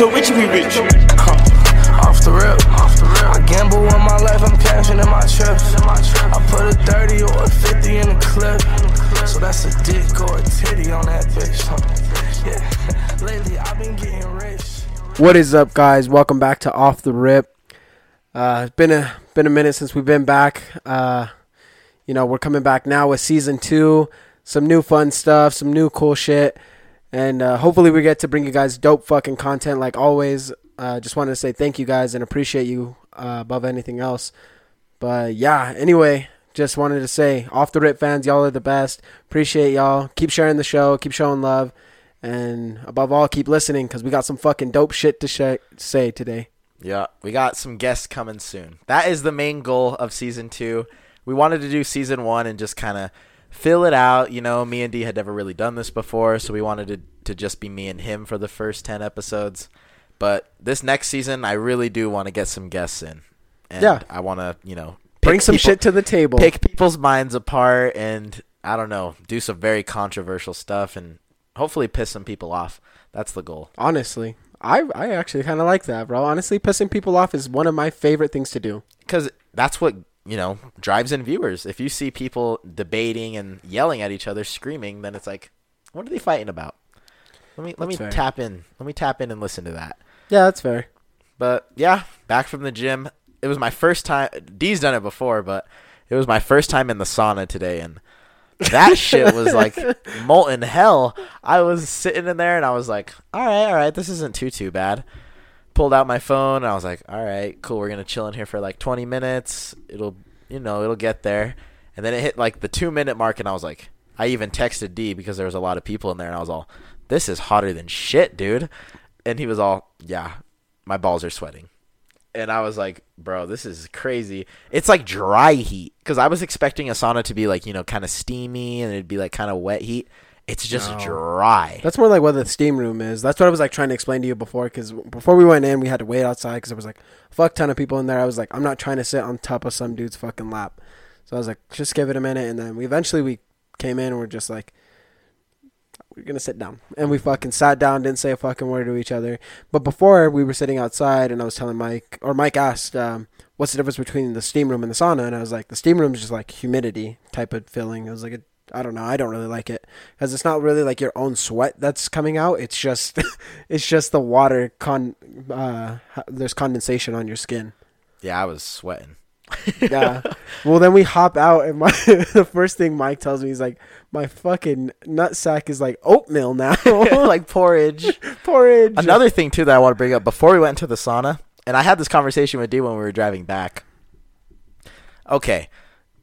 told Richie we rich. Off the rip, off the rip. I gamble with my life, I'm cashing in my trips. I put a 30 or a 50 in the clip. So that's a dick or a titty on that bitch. Yeah, lately I've been getting rich. What is up, guys? Welcome back to Off the Rip. Uh, it's been a been a minute since we've been back. Uh, you know, we're coming back now with season two. Some new fun stuff, some new cool shit, and uh, hopefully we get to bring you guys dope fucking content like always. Uh, just wanted to say thank you guys and appreciate you uh, above anything else. But yeah, anyway, just wanted to say, off the rip fans, y'all are the best. Appreciate y'all. Keep sharing the show. Keep showing love. And above all, keep listening because we got some fucking dope shit to sh- say today. Yeah, we got some guests coming soon. That is the main goal of season two. We wanted to do season one and just kind of fill it out. You know, me and D had never really done this before, so we wanted to, to just be me and him for the first 10 episodes. But this next season, I really do want to get some guests in. And Yeah. I want to, you know, Bring some people- shit to the table. pick people's minds apart and I don't know, do some very controversial stuff and hopefully piss some people off. That's the goal. Honestly, I I actually kind of like that, bro. Honestly, pissing people off is one of my favorite things to do. Because that's what you know drives in viewers. If you see people debating and yelling at each other, screaming, then it's like, what are they fighting about? Let me let me fair. tap in. Let me tap in and listen to that. Yeah, that's fair. But yeah, back from the gym. It was my first time. D's done it before, but it was my first time in the sauna today, and that shit was like molten hell. I was sitting in there, and I was like, "All right, all right, this isn't too too bad." Pulled out my phone, and I was like, "All right, cool. We're gonna chill in here for like 20 minutes. It'll, you know, it'll get there." And then it hit like the two minute mark, and I was like, I even texted D because there was a lot of people in there, and I was all, "This is hotter than shit, dude." And he was all, "Yeah, my balls are sweating." And I was like, bro, this is crazy. It's like dry heat because I was expecting a sauna to be like, you know, kind of steamy and it'd be like kind of wet heat. It's just No. dry. That's more like what the steam room is. That's what I was like trying to explain to you before. Because before we went in, we had to wait outside because there was like a fuck ton of people in there. I was like, I'm not trying to sit on top of some dude's fucking lap. So I was like, just give it a minute, and then we eventually we came in and we're just like, we're gonna sit down, and we fucking sat down, didn't say a fucking word to each other. But before we were sitting outside, and I was telling Mike, or Mike asked, um, what's the difference between the steam room and the sauna? And I was like, the steam room is just like humidity type of feeling. It was like a I don't know. I don't really like it because it's not really like your own sweat that's coming out. It's just, it's just the water con. Uh, there's condensation on your skin. Yeah, I was sweating. Yeah. well, then we hop out, and my the first thing Mike tells me is like, my fucking nut sack is like oatmeal now, like porridge. porridge. Another thing too that I want to bring up before we went into the sauna, and I had this conversation with D when we were driving back. Okay,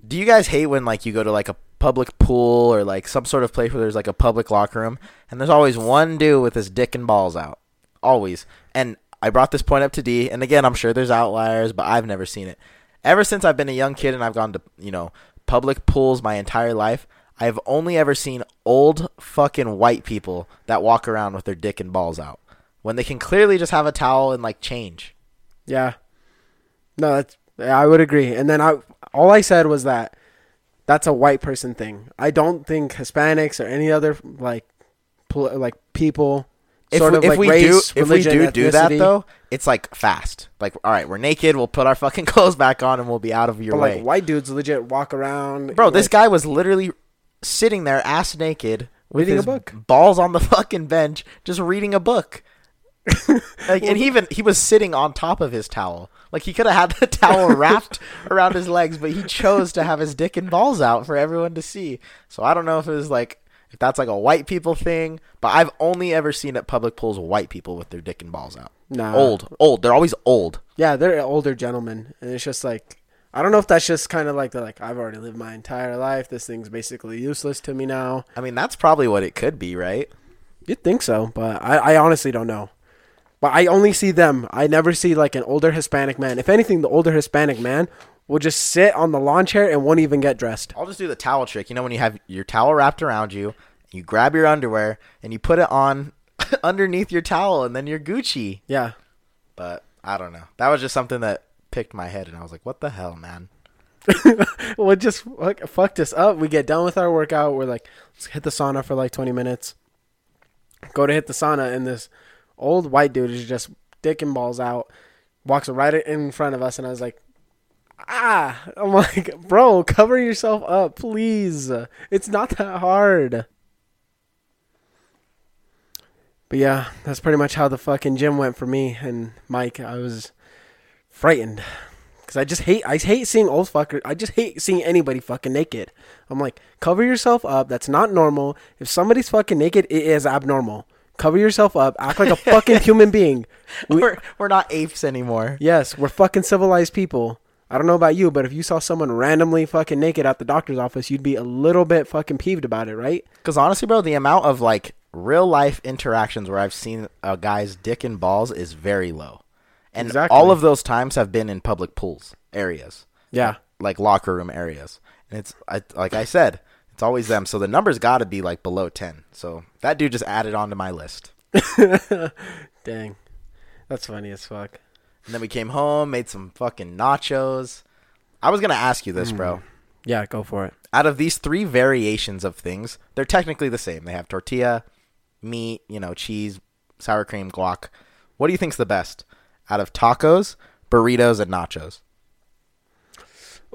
do you guys hate when like you go to like a public pool or like some sort of place where there's like a public locker room and there's always one dude with his dick and balls out, always. And I brought this point up to D, and again, I'm sure there's outliers, but I've never seen it. Ever since I've been a young kid and I've gone to you know public pools my entire life, I've only ever seen old fucking white people that walk around with their dick and balls out when they can clearly just have a towel and like change. Yeah. No, that's I would agree. And then I all I said was that that's a white person thing. I don't think Hispanics or any other like pol- like people If, sort we, of if like we race, do if we religion, do do that though, it's like fast. Like all right, we're naked, we'll put our fucking clothes back on and we'll be out of your But way. like white dudes legit walk around. Bro, this like, guy was literally sitting there ass naked with Reading a his book. balls on the fucking bench just reading a book. like and he even he was sitting on top of his towel. Like he could have had the towel wrapped around his legs, but he chose to have his dick and balls out for everyone to see. So I don't know if it was like if that's like a white people thing, but I've only ever seen at public pools white people with their dick and balls out. Nah. Old, old. They're always old. Yeah, they're older gentlemen, and it's just like I don't know if that's just kind of like they're like I've already lived my entire life. This thing's basically useless to me now. I mean, that's probably what it could be, right? You'd think so, but I, I honestly don't know. But I only see them. I never see like an older Hispanic man. If anything, the older Hispanic man will just sit on the lawn chair and won't even get dressed. I'll just do the towel trick. You know, when you have your towel wrapped around you, you grab your underwear and you put it on underneath your towel, and then you're Gucci. Yeah. But I don't know. That was just something that picked my head, and I was like, "What the hell, man?" Well, it just like, fucked us up. We get done with our workout. We're like, let's hit the sauna for like 20 minutes. Go to hit the sauna, and this old white dude is just dicking balls out, walks right in front of us, and I was like, ah, I'm like, bro, cover yourself up, please. It's not that hard. But yeah, that's pretty much how the fucking gym went for me and Mike. I was frightened because I just hate I hate seeing old fuckers. I just hate seeing anybody fucking naked. I'm like, cover yourself up. That's not normal. If somebody's fucking naked, it is abnormal. Cover yourself up. Act like a fucking human being. We- we're we're not apes anymore. yes, we're fucking civilized people. I don't know about you, but if you saw someone randomly fucking naked at the doctor's office, you'd be a little bit fucking peeved about it, right? Because honestly, bro, the amount of like real life interactions where I've seen a guy's dick and balls is very low, and Exactly. all of those times have been in public pools areas, Yeah. like locker room areas. And it's I, like I said, it's always them. So the number's got to be like below ten. So that dude just added on to my list. Dang. That's funny as fuck. And then we came home, made some fucking nachos. I was gonna ask you this, bro. Hmm. Yeah, go for it. Out of these three variations of things, they're technically the same. They have tortilla, meat, you know, cheese, sour cream, guac. What do you think's the best out of tacos, burritos, and nachos?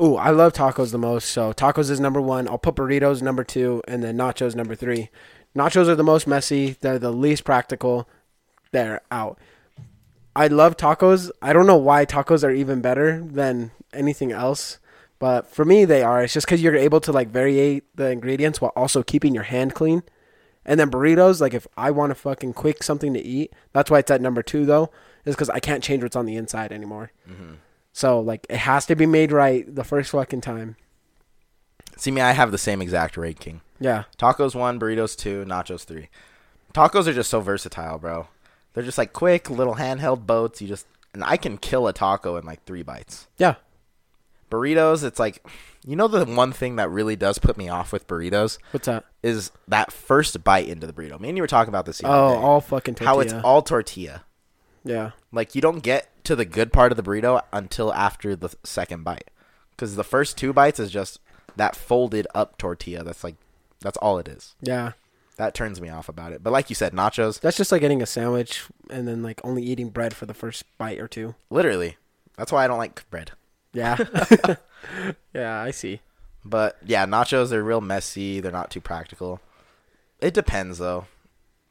Ooh, I love tacos the most. So tacos is number one. I'll put burritos number two, and then nachos number three. Nachos are the most messy. They're the least practical. They're out. I love tacos. I don't know why tacos are even better than anything else, but for me they are. It's just because you're able to like variate the ingredients while also keeping your hand clean. And then burritos, like if I want to fucking quick something to eat, that's why it's at number two though, is because I can't change what's on the inside anymore. Mm-hmm. So like it has to be made right the first fucking time. See me, I have the same exact ranking. Yeah. Tacos one, burritos two, nachos three. Tacos are just so versatile, bro. They're just like quick little handheld boats. You just and I can kill a taco in like three bites. Yeah. Burritos, it's like you know the one thing that really does put me off with burritos What's that? is that first bite into the burrito. Me and you were talking about this the Oh, all fucking tortilla. how it's all tortilla. Yeah. Like you don't get to the good part of the burrito until after the second bite, because the first two bites is just that folded up tortilla. That's like that's all it is. Yeah. That turns me off about it. But like you said, nachos, That's just like getting a sandwich and then like only eating bread for the first bite or two. literally. That's why I don't like bread. Yeah. yeah, I see. But yeah, nachos they're real messy. They're not too practical. It depends though.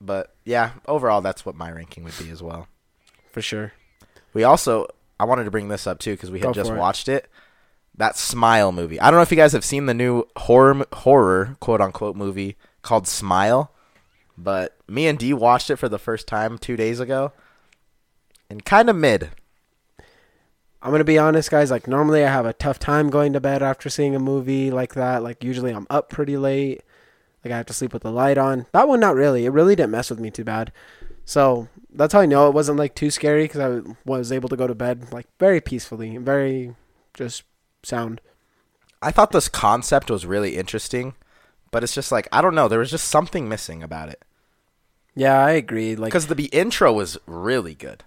But yeah, overall that's what my ranking would be as well. For sure. We also I wanted to bring this up too because we had Go just for it. watched it. That Smile movie. I don't know if you guys have seen the new horror horror quote unquote movie called Smile, but me and D watched it for the first time two days ago, and kind of mid. I'm gonna be honest, guys. Like normally, I have a tough time going to bed after seeing a movie like that. Like usually, I'm up pretty late. Like I have to sleep with the light on. That one, not really. It really didn't mess with me too bad. So that's how I know it wasn't like too scary because I was able to go to bed like very peacefully and very just sound. I thought this concept was really interesting, but it's just like I don't know. There was just something missing about it Yeah, I agree. Like because the be- intro was really good.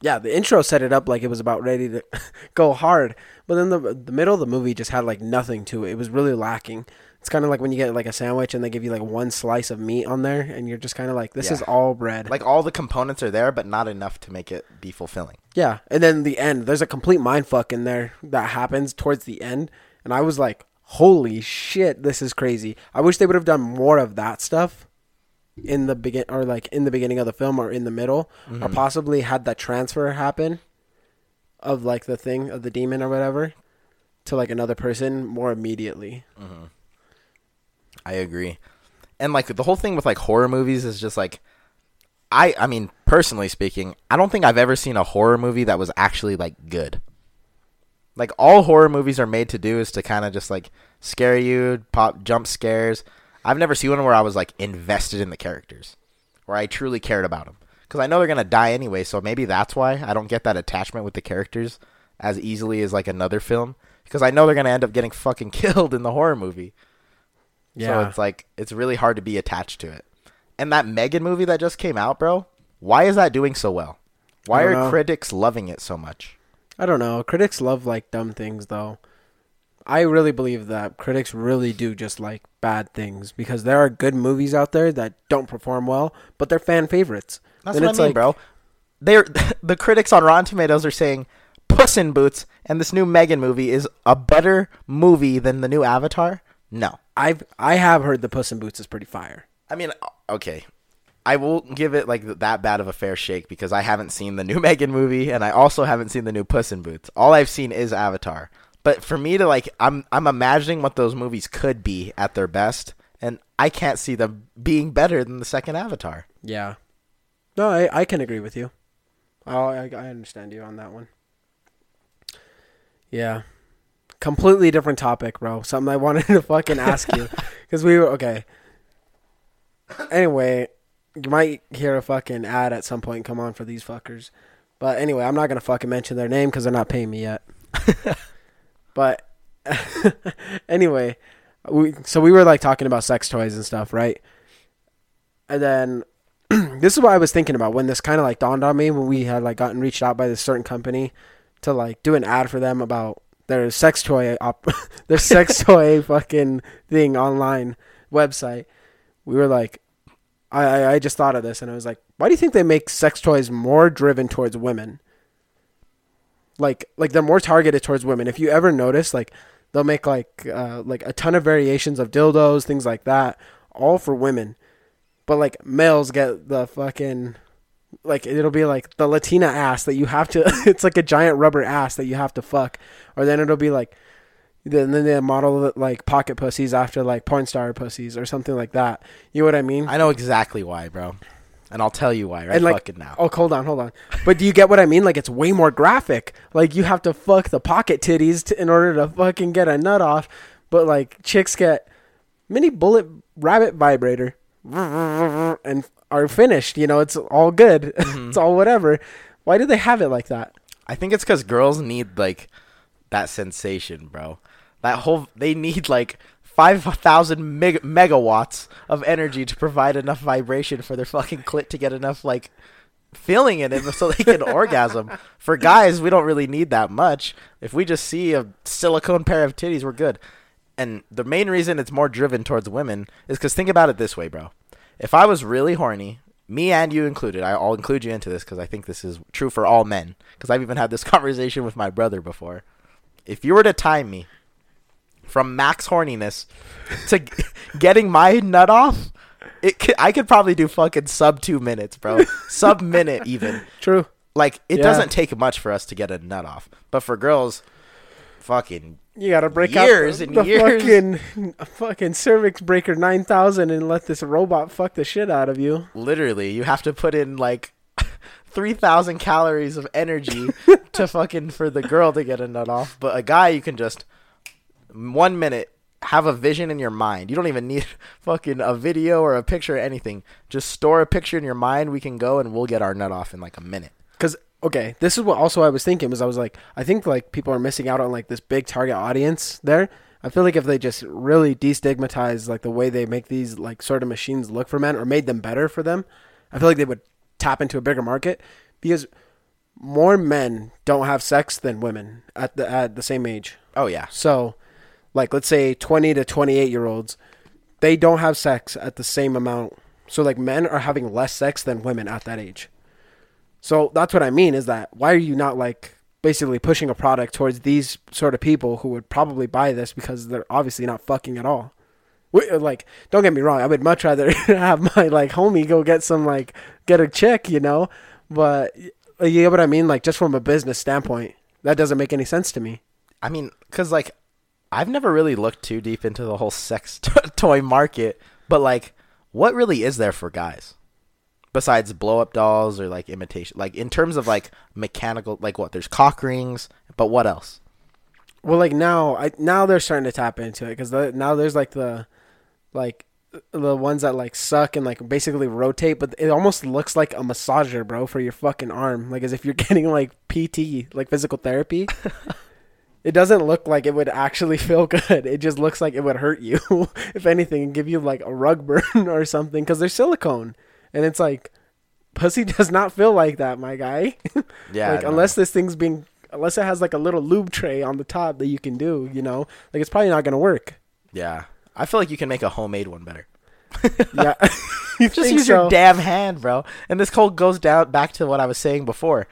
yeah, the intro set it up like it was about ready to go hard, but then the the middle of the movie just had like nothing to it. It was really lacking. It's kind of like when you get like a sandwich and they give you like one slice of meat on there, and you're just kind of like, this Yeah. is all bread. Like all the components are there, but not enough to make it be fulfilling. yeah, and then the end, there's a complete mind fuck in there that happens towards the end, and I was like, holy shit, this is crazy. I wish they would have done more of that stuff in the begin or like in the beginning of the film or in the middle, or mm-hmm. possibly had that transfer happen of like the thing of the demon or whatever to like another person more immediately. Mm-hmm. I agree. And like the whole thing with like horror movies is just like I I mean, personally speaking, I don't think I've ever seen a horror movie that was actually like good. Like all horror movies are made to do is to kind of just like scare you, pop jump scares. I've never seen one where I was like invested in the characters, where I truly cared about them. Because I know they're gonna die anyway, so maybe that's why I don't get that attachment with the characters as easily as like another film. Because I know they're gonna end up getting fucking killed in the horror movie. So it's like it's really hard to be attached to it. And that Megan movie that just came out, bro, why is that doing so well? Why are know. critics loving it so much? I don't know. Critics love like dumb things though. I really believe that critics really do just like bad things because there are good movies out there that don't perform well, but they're fan favorites. That's Then what I mean, like- bro. They're the critics on Rotten Tomatoes are saying Puss in Boots and this new Megan movie is a better movie than the new Avatar. No, I've I have heard the Puss in Boots is pretty fire. I mean, uh, okay. I will give it like that bad of a fair shake because I haven't seen the new Megan movie and I also haven't seen the new Puss in Boots. All I've seen is Avatar. But for me to like I'm I'm imagining what those movies could be at their best and I can't see them being better than the second Avatar. Yeah. No, I, I can agree with you. Oh, I, I understand you on that one. Yeah. Completely different topic, bro. Something I wanted to fucking ask you. Because we were, okay. Anyway, you might hear a fucking ad at some point come on for these fuckers. But anyway, I'm not going to fucking mention their name because they're not paying me yet. but anyway, we, so we were like talking about sex toys and stuff, right? And then this is what I was thinking about when this kind of like dawned on me when we had like gotten reached out by this certain company to like do an ad for them about their sex toy op- their sex toy fucking thing online website. We were like, I, I I just thought of this and I was like, why do you think they make sex toys more driven towards women? Like like they're more targeted towards women. If you ever notice, like they'll make like uh, like a ton of variations of dildos, things like that, all for women but like males get the fucking like it'll be like the Latina ass that you have to. It's like a giant rubber ass that you have to fuck, or then it'll be like. Then then they model like pocket pussies after like porn star pussies or something like that. You know what I mean? I know exactly why, bro. And I'll tell you why right and like, fucking now. oh, hold on, hold on. But do you get what I mean? Like, it's way more graphic. Like, you have to fuck the pocket titties to, in order to fucking get a nut off. But like, chicks get mini bullet rabbit vibrator and are finished. You know, it's all good. Mm-hmm. it's all whatever. Why do they have it like that? I think it's because girls need like that sensation, bro. That whole they need like five thousand meg- megawatts of energy to provide enough vibration for their fucking clit to get enough like feeling in it so they can orgasm. For guys, we don't really need that much. If we just see a silicone pair of titties, we're good. And the main reason it's more driven towards women is because think about it this way, bro. If I was really horny, me and you included, I- I'll include you into this because I think this is true for all men. Because I've even had this conversation with my brother before. If you were to time me from max horniness to g- getting my nut off, it could, I could probably do fucking sub two minutes, bro. sub minute even. True. Like it Yeah. doesn't take much for us to get a nut off, but for girls, fucking You gotta break Years out and the years. fucking fucking cervix breaker nine thousand and let this robot fuck the shit out of you. literally you have to put in like 3000 calories of energy to fucking for the girl to get a nut off. But a guy you can just one minute have a vision in your mind. You don't even need fucking a video or a picture or anything. Just store a picture in your mind. We can go and we'll get our nut off in like a minute. Because okay, this is what also I was thinking was I was like I think like people are missing out on like this big target audience there. I feel like if they just really destigmatize like the way they make these like sort of machines look for men or made them better for them, I feel like they would tap into a bigger market because more men don't have sex than women at the at the same age. oh yeah So, like, let's say 20 to 28 year olds, they don't have sex at the same amount. So, like, men are having less sex than women at that age. So, that's what I mean is that why are you not, like, basically pushing a product towards these sort of people who would probably buy this because they're obviously not fucking at all? Like, don't get me wrong. I would much rather have my, like, homie go get some, like, get a chick, you know? But, you get what I mean? Like, just from a business standpoint, that doesn't make any sense to me. I mean, because like I've never really looked too deep into the whole sex t- toy market, but like, what really is there for guys besides blow up dolls or like imitation? Like in terms of like mechanical, like what? There's cock rings, but what else? Well, like now, I now they're starting to tap into it because the, now there's like the, like the ones that like suck and like basically rotate, but it almost looks like a massager, bro, for your fucking arm, like as if you're getting like PT, like physical therapy. it doesn't look like it would actually feel good. It just looks like it would hurt you, if anything, and give you like a rug burn or something because they're silicone, and it's like, pussy does not feel like that, my guy. Yeah, like unless this thing's being unless it has like a little lube tray on the top that you can do, you know, like it's probably not gonna work. Yeah, I feel like you can make a homemade one better. Yeah, You Just use so? your damn hand, bro. And this whole goes down back to what I was saying before.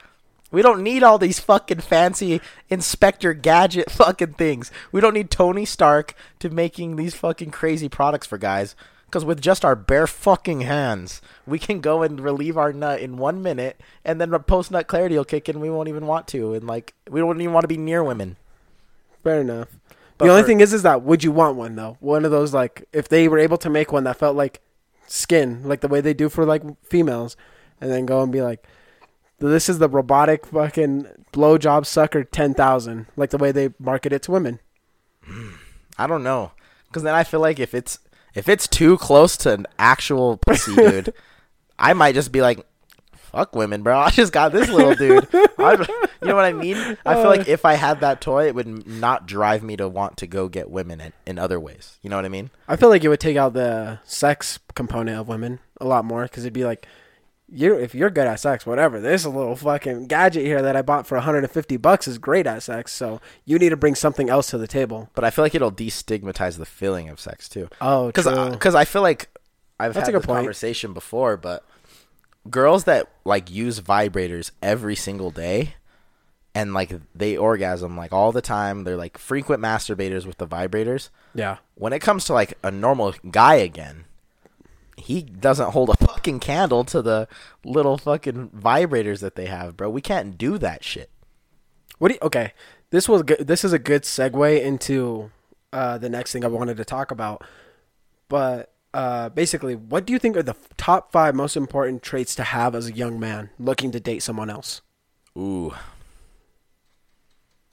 We don't need all these fucking fancy Inspector Gadget fucking things. We don't need Tony Stark to making these fucking crazy products for guys. Because with just our bare fucking hands, we can go and relieve our nut in one minute, and then post nut clarity will kick in. We won't even want to, and like we don't even want to be near women. Fair enough. But the only for- thing is, is that would you want one though? One of those like if they were able to make one that felt like skin, like the way they do for like females, and then go and be like, this is the robotic fucking blowjob sucker ten thousand, like the way they market it to women. Mm. I don't know, because then I feel like if it's if it's too close to an actual pussy, dude, I might just be like, "Fuck women, bro." I just got this little dude. I, you know what I mean? I feel like uh. if I had that toy, it would not drive me to want to go get women in, in other ways. You know what I mean? I feel like it would take out the sex component of women a lot more because it'd be like, you if you're good at sex, whatever. This little fucking gadget here that I bought for 150 bucks is great at sex, so you need to bring something else to the table. But I feel like it'll destigmatize the feeling of sex too. Oh, because because I feel like I've That's a had point. conversation before, but girls that like use vibrators every single day and like they orgasm like all the time, they're like frequent masturbators with the vibrators. yeah. When it comes to like a normal guy again, he doesn't hold a fucking candle to the little fucking vibrators that they have, bro. We can't do that shit. What do you, okay? This was good. This is a good segue into uh, the next thing I wanted to talk about. But uh, basically, what do you think are the top five most important traits to have as a young man looking to date someone else? Ooh.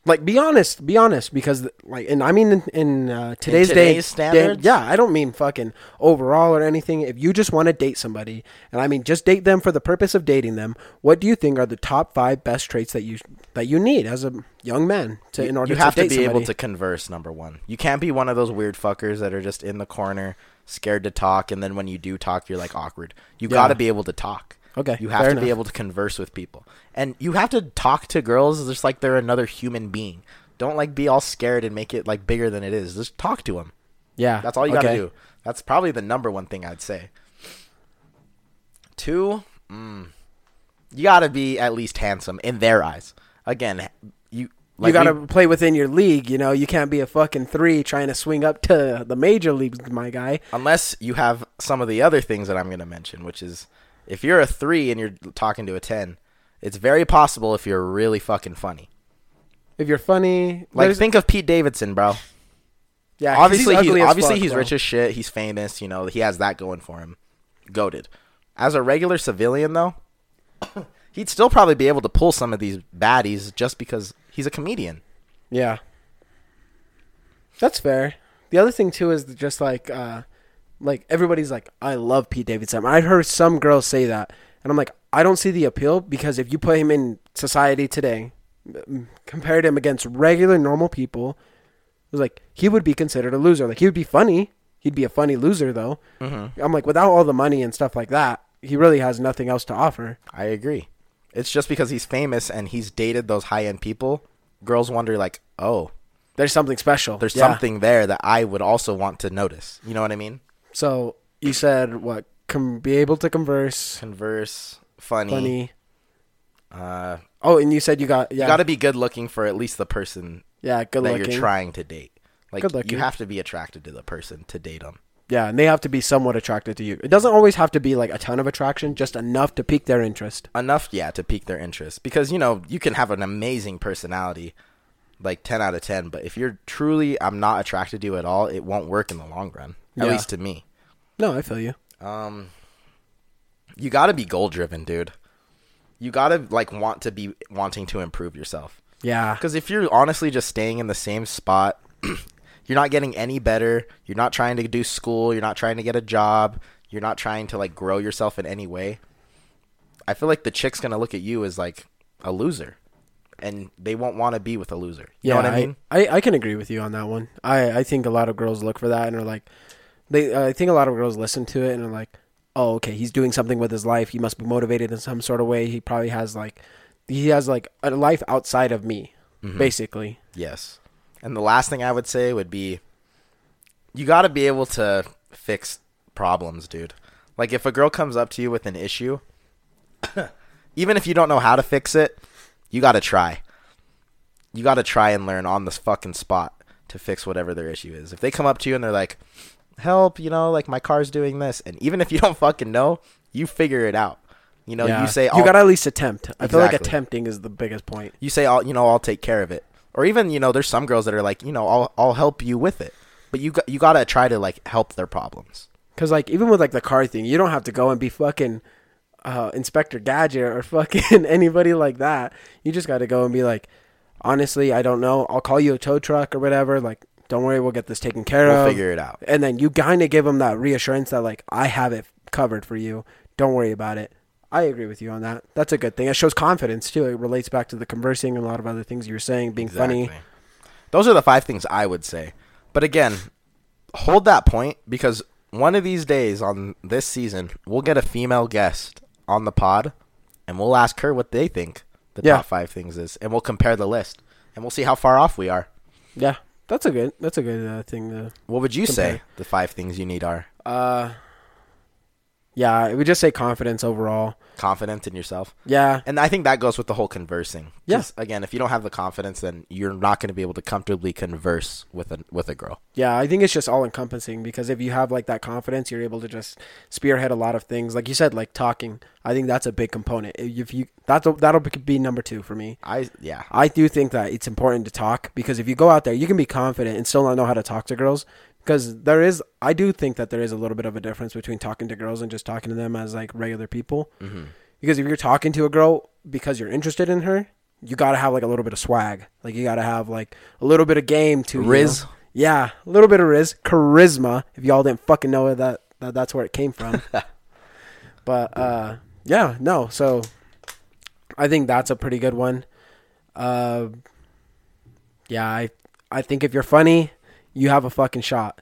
Like, be honest. Be honest, because like, and I mean, in, in uh, today's, day, today's standards? day- yeah, I don't mean fucking overall or anything. If you just want to date somebody, and I mean just date them for the purpose of dating them, what do you think are the top five best traits that you that you need as a young man to in order you have to to, date be able to converse number one you can't be one of those weird fuckers that are just in the corner scared to talk and then when you do talk you're like awkward you Yeah. got to be able to talk Okay, you have to be able to converse with people. And you have to talk to girls just like they're another human being. Don't like be all scared and make it like bigger than it is. Just talk to them Yeah, that's all you gotta do. That's probably the number one thing i'd say. Two mm, you gotta be at least handsome in their eyes. Again you like you got to play within your league. You know, you can't be a fucking three trying to swing up to the major leagues, my guy. unless you have some of the other things that I'm going to mention, which is if you're a three and you're talking to a ten, it's very possible if you're really fucking funny. If you're funny, Like think of Pete Davidson, bro. Yeah, obviously he's, obviously fuck, he's rich as shit. He's famous. You know he has that going for him. Goaded. As a regular civilian though, he'd still probably be able to pull some of these baddies just because he's a comedian. Yeah, that's fair. The other thing too is just like, uh, like everybody's like, I love Pete Davidson. I've heard some girls say that, and I'm like, I don't see the appeal because if you put him in society today, compared him against regular normal people, it was like he would be considered a loser. Like he would be funny. He'd be a funny loser though. Mm-hmm. I'm like, without all the money and stuff like that, he really has nothing else to offer. I agree. It's just because he's famous and he's dated those high end people. Girls wonder like, oh, There's something special. there's Yeah. something there that I would also want to notice. You know what I mean? So you said what? Com- be able to converse, Converse, funny. funny. Uh, Oh, and you said you got yeah, You got to be good looking for at least the person yeah, good that looking. you're trying to date. Like Good looking. you have to be attracted to the person to date them. Yeah, and they have to be somewhat attracted to you. It doesn't always have to be like a ton of attraction, just enough to pique their interest. Enough, yeah, to pique their interest. Because you know you can have an amazing personality, like ten out of ten, but if you're truly I'm not attracted to you at all, it won't work in the long run. At Yeah. least to me. No, I feel you. Um, you got to be goal driven, dude. You got to like want to be wanting to improve yourself. Yeah, Because if you're honestly just staying in the same spot, you're not getting any better. You're not trying to do school. You're not trying to get a job. You're not trying to like grow yourself in any way. I feel like the chick's gonna look at you as like a loser, and they won't want to be with a loser. You yeah. know what I mean? I, I can agree with you on that one. I I think a lot of girls look for that and are like, they. I think a lot of girls listen to it and are like, oh, okay, he's doing something with his life. He must be motivated in some sort of way. He probably has like, he has like a life outside of me. Mhm. basically. Yes. And the last thing I would say would be you got to be able to fix problems, dude. Like if a girl comes up to you with an issue, even if you don't know how to fix it, you got to try. You got to try and learn on the fucking spot to fix whatever their issue is. If they come up to you and they're like, "Help, you know, like my car's doing this." And even if you don't fucking know, you figure it out. You know, Yeah. you say you "I'll- got to at least attempt. I feel like attempting is the biggest point. you say I'll you know I'll take care of it, or even you know there's some girls that are like you know I'll I'll help you with it, but you got you gotta try to like help their problems. Because like even with like the car thing, you don't have to go and be fucking uh, Inspector Gadget or fucking anybody like that. You just got to go and be like, honestly, I don't know. I'll call you a tow truck or whatever. Like, don't worry, we'll get this taken care of. We'll of. figure it out. And then you kind of give them that reassurance that like I have it covered for you. Don't worry about it. I agree with you on that. That's a good thing. It shows confidence too. It relates back to the conversing and a lot of other things you were saying, being funny. Those are the five things I would say. But again, hold that point because one of these days on this season we'll get a female guest on the pod, and we'll ask her what they think the Yeah. top five things is, and we'll compare the list, and we'll see how far off we are. Yeah, that's a good. That's a good uh, thing to What would you say the five things you need are? Uh, yeah, we just say confidence overall. Confidence in yourself. Yeah, And I think that goes with the whole conversing. Yeah. 'Cause, Again, if you don't have the confidence, then you're not going to be able to comfortably converse with a with a girl. yeah. I think it's just all encompassing because if you have like that confidence, you're able to just spearhead a lot of things. Like you said, like talking. I think that's a big component. If you that'll that'll be number two for me. I yeah. I do think that it's important to talk because if you go out there, you can be confident and still not know how to talk to girls. Because there is, I do think that there is a little bit of a difference between talking to girls and just talking to them as like regular people. hmm Because if you're talking to a girl because you're interested in her, you gotta have like a little bit of swag. Like you gotta have like a little bit of game to you Riz. know? Yeah, a little bit of riz, charisma. If y'all didn't fucking know that, that that's where it came from. but uh, yeah, no. So I think that's a pretty good one. Uh, yeah, I I think if you're funny, you have a fucking shot.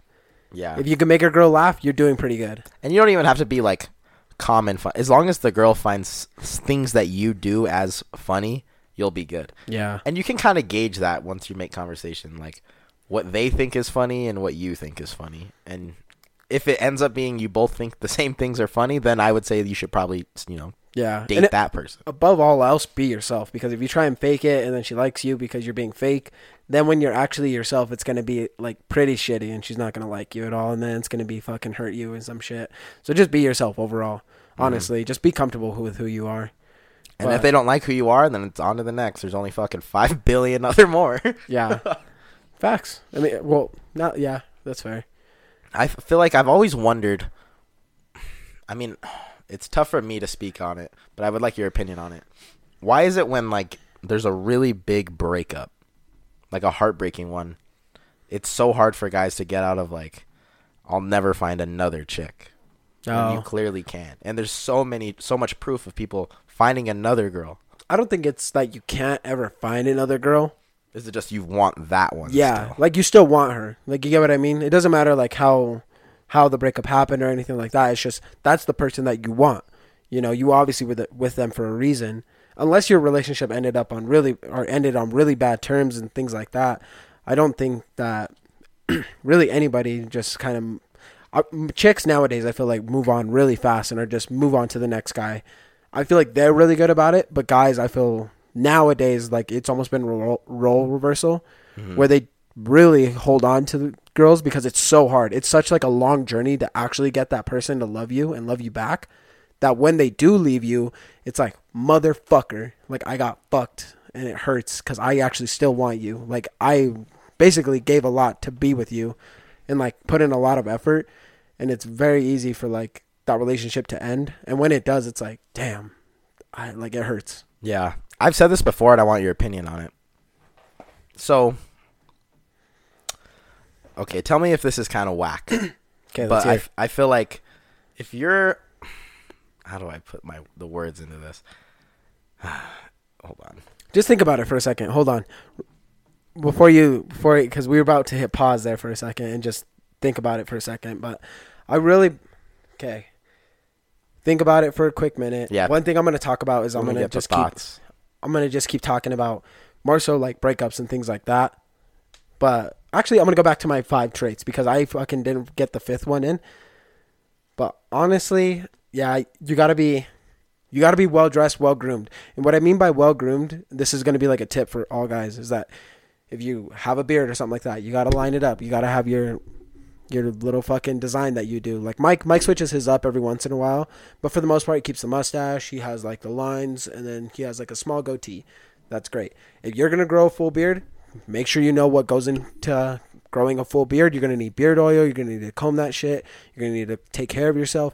Yeah. If you can make a girl laugh, you're doing pretty good. and you don't even have to be like common fun. As long as the girl finds things that you do as funny, you'll be good. Yeah. And you can kind of gauge that once you make conversation, like what they think is funny and what you think is funny. And if it ends up being you both think the same things are funny, then I would say you should probably, you know, Yeah. date it- that person. above all else, be yourself. Because if you try and fake it, and then she likes you because you're being fake, then when you're actually yourself, it's gonna be like pretty shitty, and she's not gonna like you at all, and then it's gonna be fucking hurt you and some shit. So just be yourself overall. Mm-hmm. Honestly, just be comfortable with who you are. And But- if they don't like who you are, then it's on to the next. There's only fucking five billion other more. Yeah. Facts. I mean, well, not yeah, that's fair. I feel like I've always wondered. I mean, it's tough for me to speak on it, but I would like your opinion on it. Why is it when like there's a really big breakup, like a heartbreaking one, it's so hard for guys to get out of like, I'll never find another chick. When you Oh. clearly can, and there's so many, so much proof of people finding another girl. I don't think it's that you can't ever find another girl. Is it just you want that one? Yeah, still? like you still want her. Like you get what I mean? It doesn't matter like how how the breakup happened or anything like that. It's just that's the person that you want. You know, you obviously with with them for a reason. Unless your relationship ended up on really or ended on really bad terms and things like that, I don't think that really anybody just kind of uh, chicks nowadays. I feel like move on really fast and are just move on to the next guy. I feel like they're really good about it, but guys, I feel nowadays like it's almost been role, role reversal Mhm. where they really hold on to the girls because it's so hard. It's such like a long journey to actually get that person to love you and love you back that when they do leave you, it's like motherfucker, like I got fucked and it hurts cuz I actually still want you. Like I basically gave a lot to be with you and like put in a lot of effort and it's very easy for like that relationship to end. And when it does, it's like, damn. I like it hurts. Yeah. I've said this before and I want your opinion on it. So Okay, tell me if this is kind of whack. Okay, but I, I feel like if you're how do I put my the words into this? Hold on. Just think about it for a second. Hold on. Before you, before because we were about to hit pause there for a second and just think about it for a second. But I really, okay. Think about it for a quick minute. Yeah. One thing I'm going to talk about is I'm going to just keep. thoughts. I'm going to just keep talking about more so like breakups and things like that. But actually, I'm gonna go back to my five traits because I fucking didn't get the fifth one in. But honestly, yeah, you gotta be, you gotta be well dressed, well groomed. And what I mean by well groomed, this is gonna be like a tip for all guys, is that if you have a beard or something like that, you gotta line it up. You gotta have your your little fucking design that you do. Like Mike, Mike switches his up every once in a while, but for the most part, he keeps the mustache. He has like the lines, and then he has like a small goatee. That's great. If you're gonna grow a full beard, make sure you know what goes into growing a full beard. You're gonna need beard oil. You're gonna need to comb that shit. You're gonna need to take care of yourself.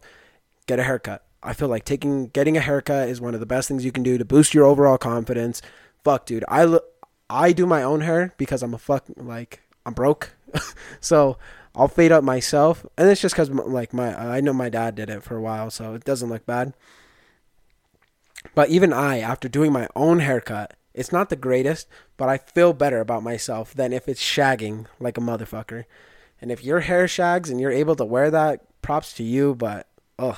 Get a haircut. I feel like taking getting a haircut is one of the best things you can do to boost your overall confidence. Fuck, dude. I. I do my own hair because I'm a fuck like I'm broke. so I'll fade up myself, and it's just because like my I know my dad did it for a while, so it doesn't look bad. But even I, after doing my own haircut, it's not the greatest, but I feel better about myself than if it's shagging like a motherfucker. And if your hair shags and you're able to wear that, props to you. But ugh,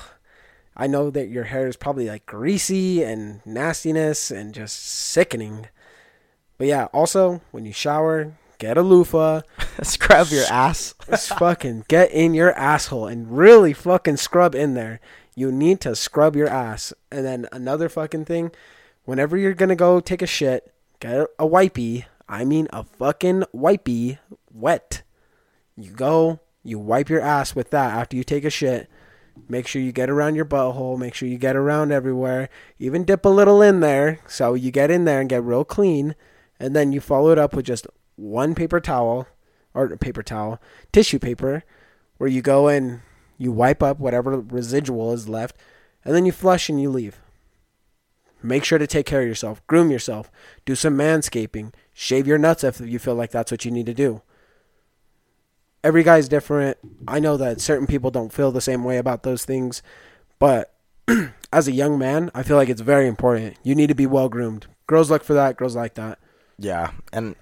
I know that your hair is probably like greasy and nastiness and just sickening. But yeah, also when you shower, get a loofah. Scrub your ass. Fucking get in your asshole and really fucking scrub in there. You need to scrub your ass. And then another fucking thing, whenever you're gonna go take a shit, get a wipey. I mean a fucking wipey wet. You go, you wipe your ass with that after you take a shit. Make sure you get around your butthole. Make sure you get around everywhere. Even dip a little in there so you get in there and get real clean. And then you follow it up with just one paper towel or paper towel, tissue paper, where you go and you wipe up whatever residual is left, and then you flush and you leave. Make sure to take care of yourself, groom yourself, do some manscaping, shave your nuts if you feel like that's what you need to do. Every guy's different. I know that certain people don't feel the same way about those things, but as a young man, I feel like it's very important. You need to be well groomed. Girls look for that, girls like that. Yeah, and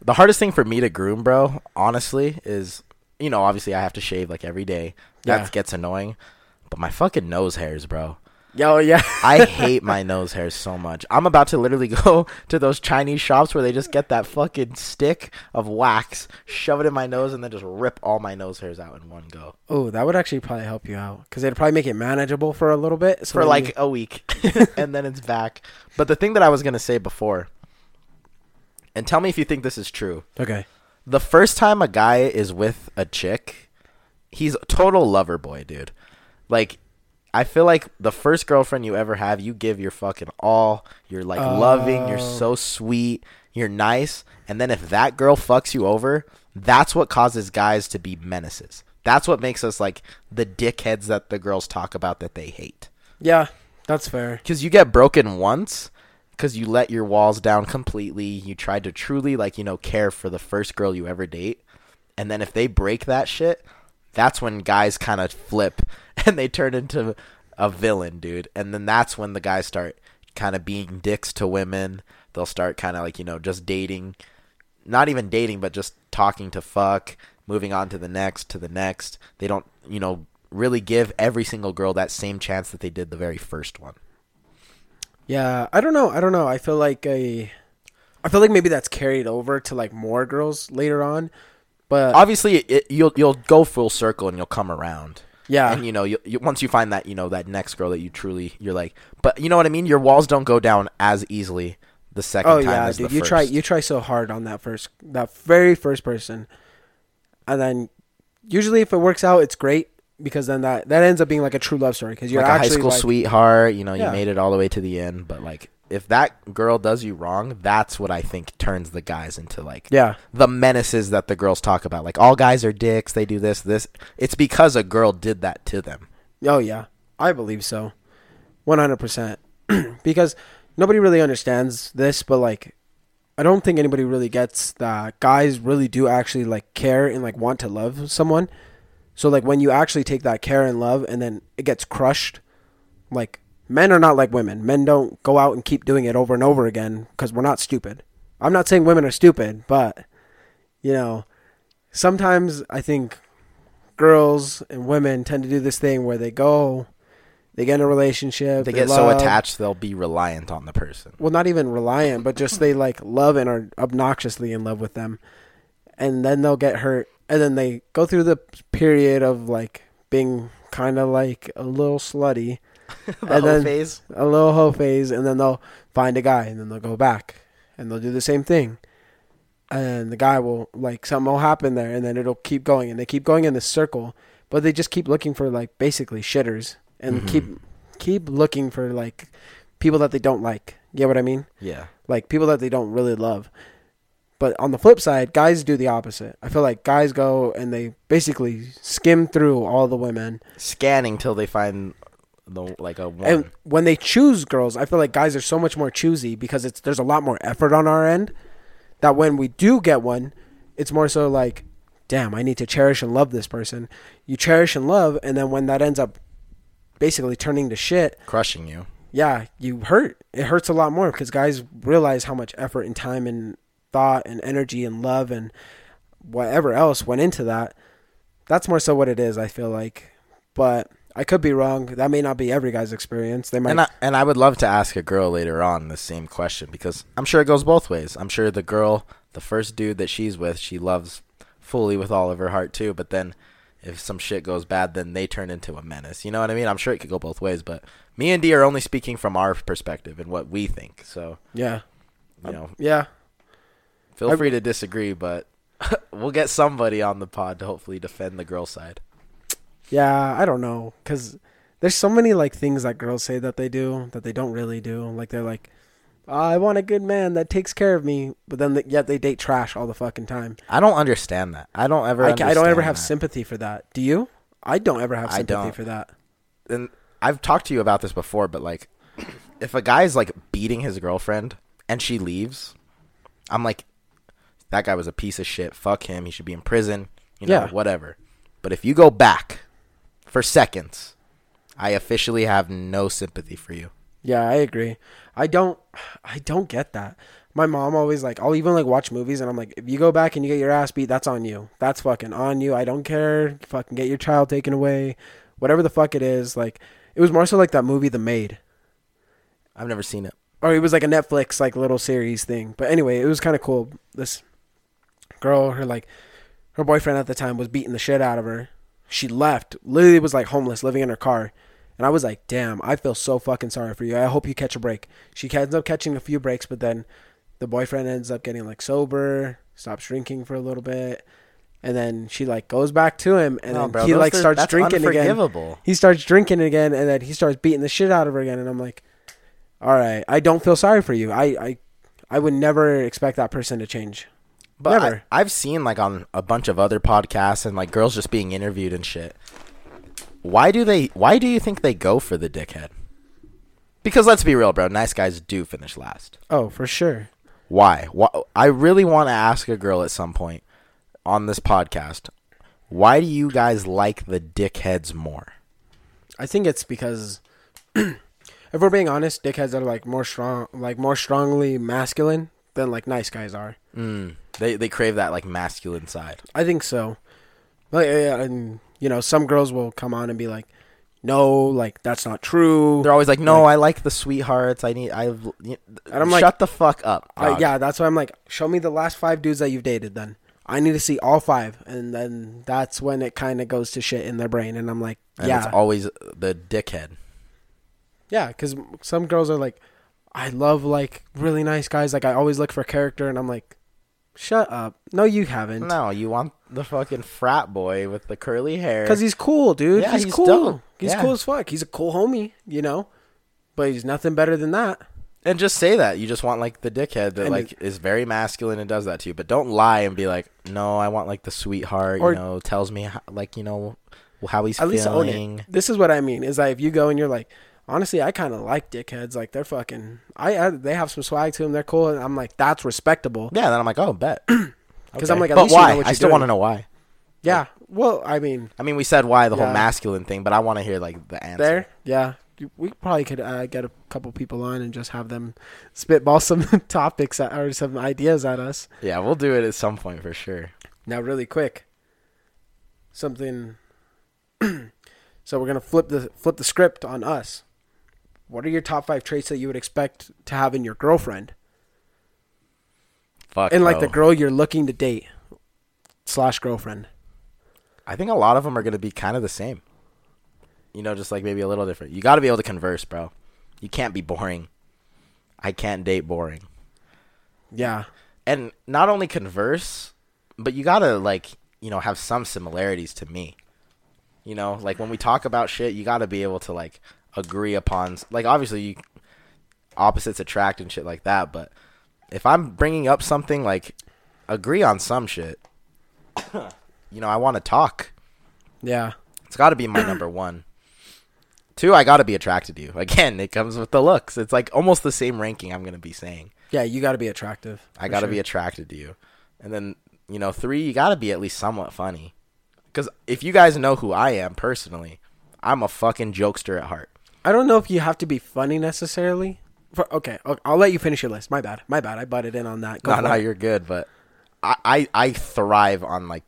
the hardest thing for me to groom, bro, honestly, is you know, obviously I have to shave like every day. That Yeah. gets annoying. But my fucking nose hairs, bro. Yo, yeah. I hate my nose hairs so much. I'm about to literally go to those Chinese shops where they just get that fucking stick of wax, shove it in my nose, and then just rip all my nose hairs out in one go Oh, that would actually probably help you out because it'd probably make it manageable for a little bit. So for like you- a week, and then it's back. But the thing that I was gonna say before, and tell me if you think this is true. okay, the first time a guy is with a chick, he's a total lover boy, dude. Like, I feel like the first girlfriend you ever have, you give your fucking all. You're like loving, you're Oh. so sweet, you're nice. And then if that girl fucks you over, that's what causes guys to be menaces. That's what makes us like the dickheads that the girls talk about that they hate. yeah, that's fair. Because you get broken once because you let your walls down completely. You tried to truly, like, you know, care for the first girl you ever date. And then if they break that shit, that's when guys kind of flip and they turn into a villain, dude. And then that's when the guys start kind of being dicks to women. They'll start kind of like, you know, just dating. Not even dating, but just talking to fuck, moving on to the next, to the next. They don't, you know, really give every single girl that same chance that they did the very first one. Yeah, I don't know. I don't know. I feel like a, I feel like maybe that's carried over to like more girls later on, but obviously it, you'll you'll go full circle and you'll come around. Yeah, And you know, you, you, once you find that you know that next girl that you truly you're like, but you know what I mean. Your walls don't go down as easily the second oh time yeah, dude, you first. try you try so hard on that first that very first person, and then usually if it works out, it's great because then that that ends up being like a true love story because you're like a high school like, sweetheart. You know, you made it all the way to the end, but like if that girl does you wrong, that's what I think turns the guys into like Yeah, the menaces that the girls talk about. Like all guys are dicks. They do this, this. It's because a girl did that to them. Oh yeah, I believe so, one hundred percent. Because nobody really understands this, but like, I don't think anybody really gets that guys really do actually like care and like want to love someone. So like when you actually take that care and love, and then it gets crushed, like men are not like women. Men don't go out and keep doing it over and over again because we're not stupid. I'm not saying women are stupid, but you know, sometimes I think girls and women tend to do this thing where they go they get in a relationship. They get so attached they'll be reliant on the person. Well, not even reliant, but just they like love and are obnoxiously in love with them, and then they'll get hurt, and then they go through the period of like being kind of like a little slutty, the And whole then- phase. a little hoe phase, and then they'll find a guy, and then they'll go back, and they'll do the same thing, and the guy will like something will happen there, and then it'll keep going, and they keep going in this circle, but they just keep looking for like basically shitters, and Mhm. keep keep looking for like people that they don't like. You get what I mean? Yeah. like people that they don't really love. But on the flip side, guys do the opposite. I feel like guys go and they basically skim through all the women. Scanning till they find the like a one. And when they choose girls, I feel like guys are so much more choosy because it's there's a lot more effort on our end. That when we do get one, it's more so like, damn, I need to cherish and love this person. You cherish and love, and then when that ends up basically turning to shit, crushing you. yeah, you hurt. It hurts a lot more because guys realize how much effort and time and thought and energy and love and whatever else went into that. That's more so what it is, I feel like. But I could be wrong. That may not be every guy's experience. They might And I, and I would love to ask a girl later on the same question because I'm sure it goes both ways. I'm sure the girl, the first dude that she's with, she loves fully with all of her heart too. But then if some shit goes bad, then they turn into a menace. You know what I mean? I'm sure it could go both ways. But me and D are only speaking from our perspective and what we think. So Yeah. you um, know, Yeah. feel I- free to disagree, but we'll get somebody on the pod to hopefully defend the girl side. Yeah, I don't know cuz there's so many like things that girls say that they do that they don't really do. Like they're like, "Oh, "I want a good man that takes care of me," but then they, yet they date trash all the fucking time. I don't understand that. I don't ever. I, I don't ever have that. sympathy for that. Do you? I don't ever have sympathy for that. and I've talked to you about this before, but like, if a guy's like beating his girlfriend and she leaves, I'm like, that guy was a piece of shit. Fuck him. He should be in prison. You know, Yeah. whatever. But if you go back for seconds, I officially have no sympathy for you. Yeah, I agree. I don't I don't get that. My mom always like I'll even like watch movies and I'm like if you go back and you get your ass beat, that's on you. That's fucking on you. I don't care. Fucking get your child taken away. Whatever the fuck it is. Like it was more so like that movie The Maid. I've never seen it. Or it was like a Netflix like little series thing. But anyway, it was kind of cool. This girl, her like her boyfriend at the time was beating the shit out of her. She left. Literally was like homeless, living in her car. And I was like, damn, I feel so fucking sorry for you. I hope you catch a break. She ends up catching a few breaks, but then the boyfriend ends up getting like sober, stops drinking for a little bit, and then she like goes back to him, and No, then bro, he like are- starts drinking again. He starts drinking again, and then he starts beating the shit out of her again. And I'm like, all right, I don't feel sorry for you. I I, I would never expect that person to change. But Never. I, I've seen like on a bunch of other podcasts and like girls just being interviewed and shit. Why do they? Why do you think they go for the dickhead? Because let's be real, bro. Nice guys do finish last. Oh, for sure. Why? Why? I really want to ask a girl at some point on this podcast. Why do you guys like the dickheads more? I think it's because if we're being honest, dickheads are like more strong, like more strongly masculine than like nice guys are. Mm, they they crave that like masculine side. I think so. Like, yeah, and you know, some girls will come on and be like, "No, like that's not true." They're always like, "No, I like the sweethearts. I need. I." And I'm like- shut the fuck up. I, yeah, that's why I'm like, show me the last five dudes that you've dated. Then I need to see all five, and then that's when it kind of goes to shit in their brain, and I'm like, And yeah, it's always the dickhead. yeah, because some girls are like, I love like really nice guys. Like I always look for character, and I'm like, shut up. No, you haven't. No, you want the fucking frat boy with the curly hair. Because he's cool, dude. Yeah, he's, he's cool. dope. He's Yeah. cool as fuck. He's a cool homie, you know. But he's nothing better than that. and just say that you just want like the dickhead that And like is very masculine and does that to you. But don't lie and be like, no, I want like the sweetheart. Or- you know, tells me how, like you know how he's At least own feeling. it. This is what I mean. Is that if you go and you're like, honestly, I kind of like dickheads. Like they're fucking. I, I they have some swag to them. They're cool, and I'm like, that's respectable. Yeah, then I'm like, oh, bet. 'Cause I'm like, at but least you why? know what I still want to know why. Yeah. Well, I mean, I mean, we said why the whole masculine thing, but I want to hear like the answer. there. Yeah. We probably could uh, get a couple people on and just have them spitball some topics at, or some ideas at us. Yeah, we'll do it at some point for sure. Now, really quick, something. So we're gonna flip the flip the script on us. What are your top five traits that you would expect to have in your girlfriend? Fuck. And like the girl you're looking to date slash girlfriend. I think a lot of them are gonna be kind of the same. You know, just like maybe a little different. You got to be able to converse, bro. You can't be boring. I can't date boring. Yeah. And not only converse, but you got to like, you know, have some similarities to me. You know, like when we talk about shit, you got to be able to like agree upon like obviously you opposites attract and shit like that, but if I'm bringing up something like agree on some shit, you know, I want to talk. Yeah. It's got to be my number one. Two, I got to be attracted to you. Again, it comes with the looks. It's like almost the same ranking I'm going to be saying. Yeah, you got to be attractive. I got to sure. be attracted to you. And then, you know, three, you got to be at least somewhat funny. Because if you guys know who I am personally, I'm a fucking jokester at heart. I don't know if you have to be funny necessarily. For, okay, I'll, I'll let you finish your list. My bad. My bad. I butted in on that. Go No, no, it. you're good, but I, I, I thrive on like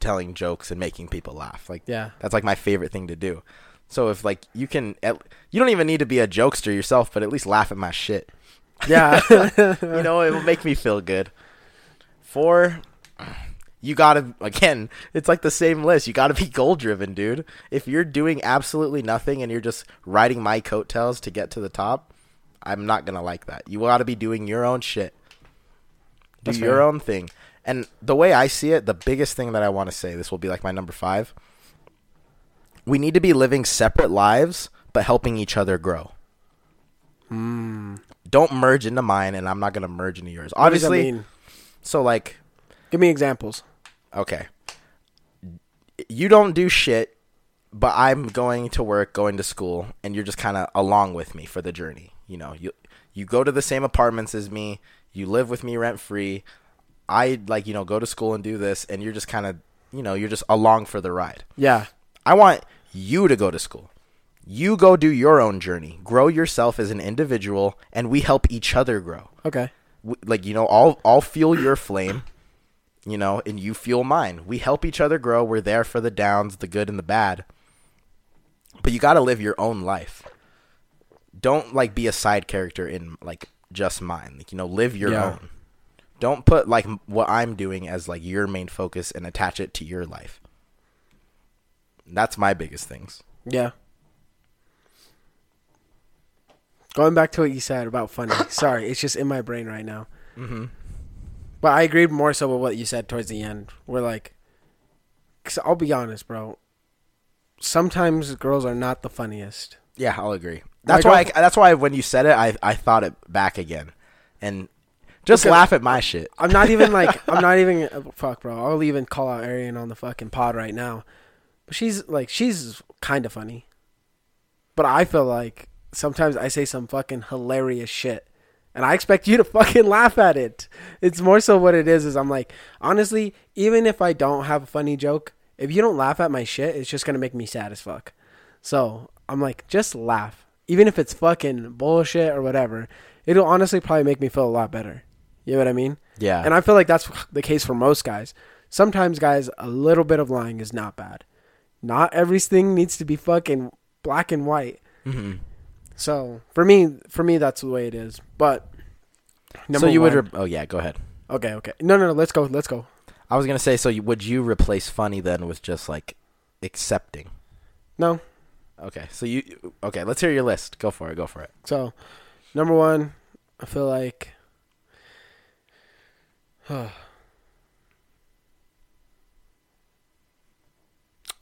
telling jokes and making people laugh. Like, Yeah. that's like my favorite thing to do. So if like you can, at, you don't even need to be a jokester yourself, but at least laugh at my shit. Yeah. you know, it will make me feel good. Four, you gotta again. It's like the same list. You gotta be goal driven, dude. If you're doing absolutely nothing and you're just riding my coattails to get to the top, I'm not gonna like that. You gotta be doing your own shit. Do That's your fair. own thing. And the way I see it, the biggest thing that I want to say, this will be like my number five. We need to be living separate lives, but helping each other grow. Hmm. Don't merge into mine, and I'm not gonna merge into yours. What does that Obviously, so like, Give me examples. Okay, you don't do shit, but I'm going to work, going to school, and you're just kind of along with me for the journey. You know, you you go to the same apartments as me, you live with me rent free. I like you know go to school and do this, and you're just kind of you know you're just along for the ride. Yeah. I want you to go to school. You go do your own journey, grow yourself as an individual, and we help each other grow. Okay. w- like you know i'll i'll fuel your flame you know and you fuel mine we help each other grow we're there for the downs the good and the bad but you got to live your own life don't like be a side character in like just mine like you know live your Yeah. own don't put like m- what i'm doing as like your main focus and attach it to your life that's my biggest things Yeah. Going back to what you said about funny. Sorry, it's just in my brain right now. mm-hmm. But I agreed more so with what you said towards the end. We're like, cause I'll be honest, bro. Sometimes girls are not the funniest. Yeah, I'll agree. That's why. I, that's why when you said it, I I thought it back again, and just Okay. laugh at my shit. I'm not even like I'm not even uh, fuck, bro. I'll even call out Arian on the fucking pod right now. But she's like she's kind of funny. But I feel like sometimes I say some fucking hilarious shit. And I expect you to fucking laugh at it. It's more so what it is is I'm like, honestly, even if I don't have a funny joke, if you don't laugh at my shit, it's just gonna make me sad as fuck. So I'm like, just laugh. Even if it's fucking bullshit or whatever, it'll honestly probably make me feel a lot better. You know what I mean? Yeah, And I feel like that's the case for most guys. Sometimes, guys, a little bit of lying is not bad. Not everything needs to be fucking black and white. hmm So for me, for me, that's the way it is. But so you would. one- Re- oh yeah, go ahead. okay, okay. No, no, no. Let's go. Let's go. I was gonna say. So you, would you replace funny then with just like accepting? No. Okay, so you. Okay, let's hear your list. Go for it. Go for it. So number one, I feel like.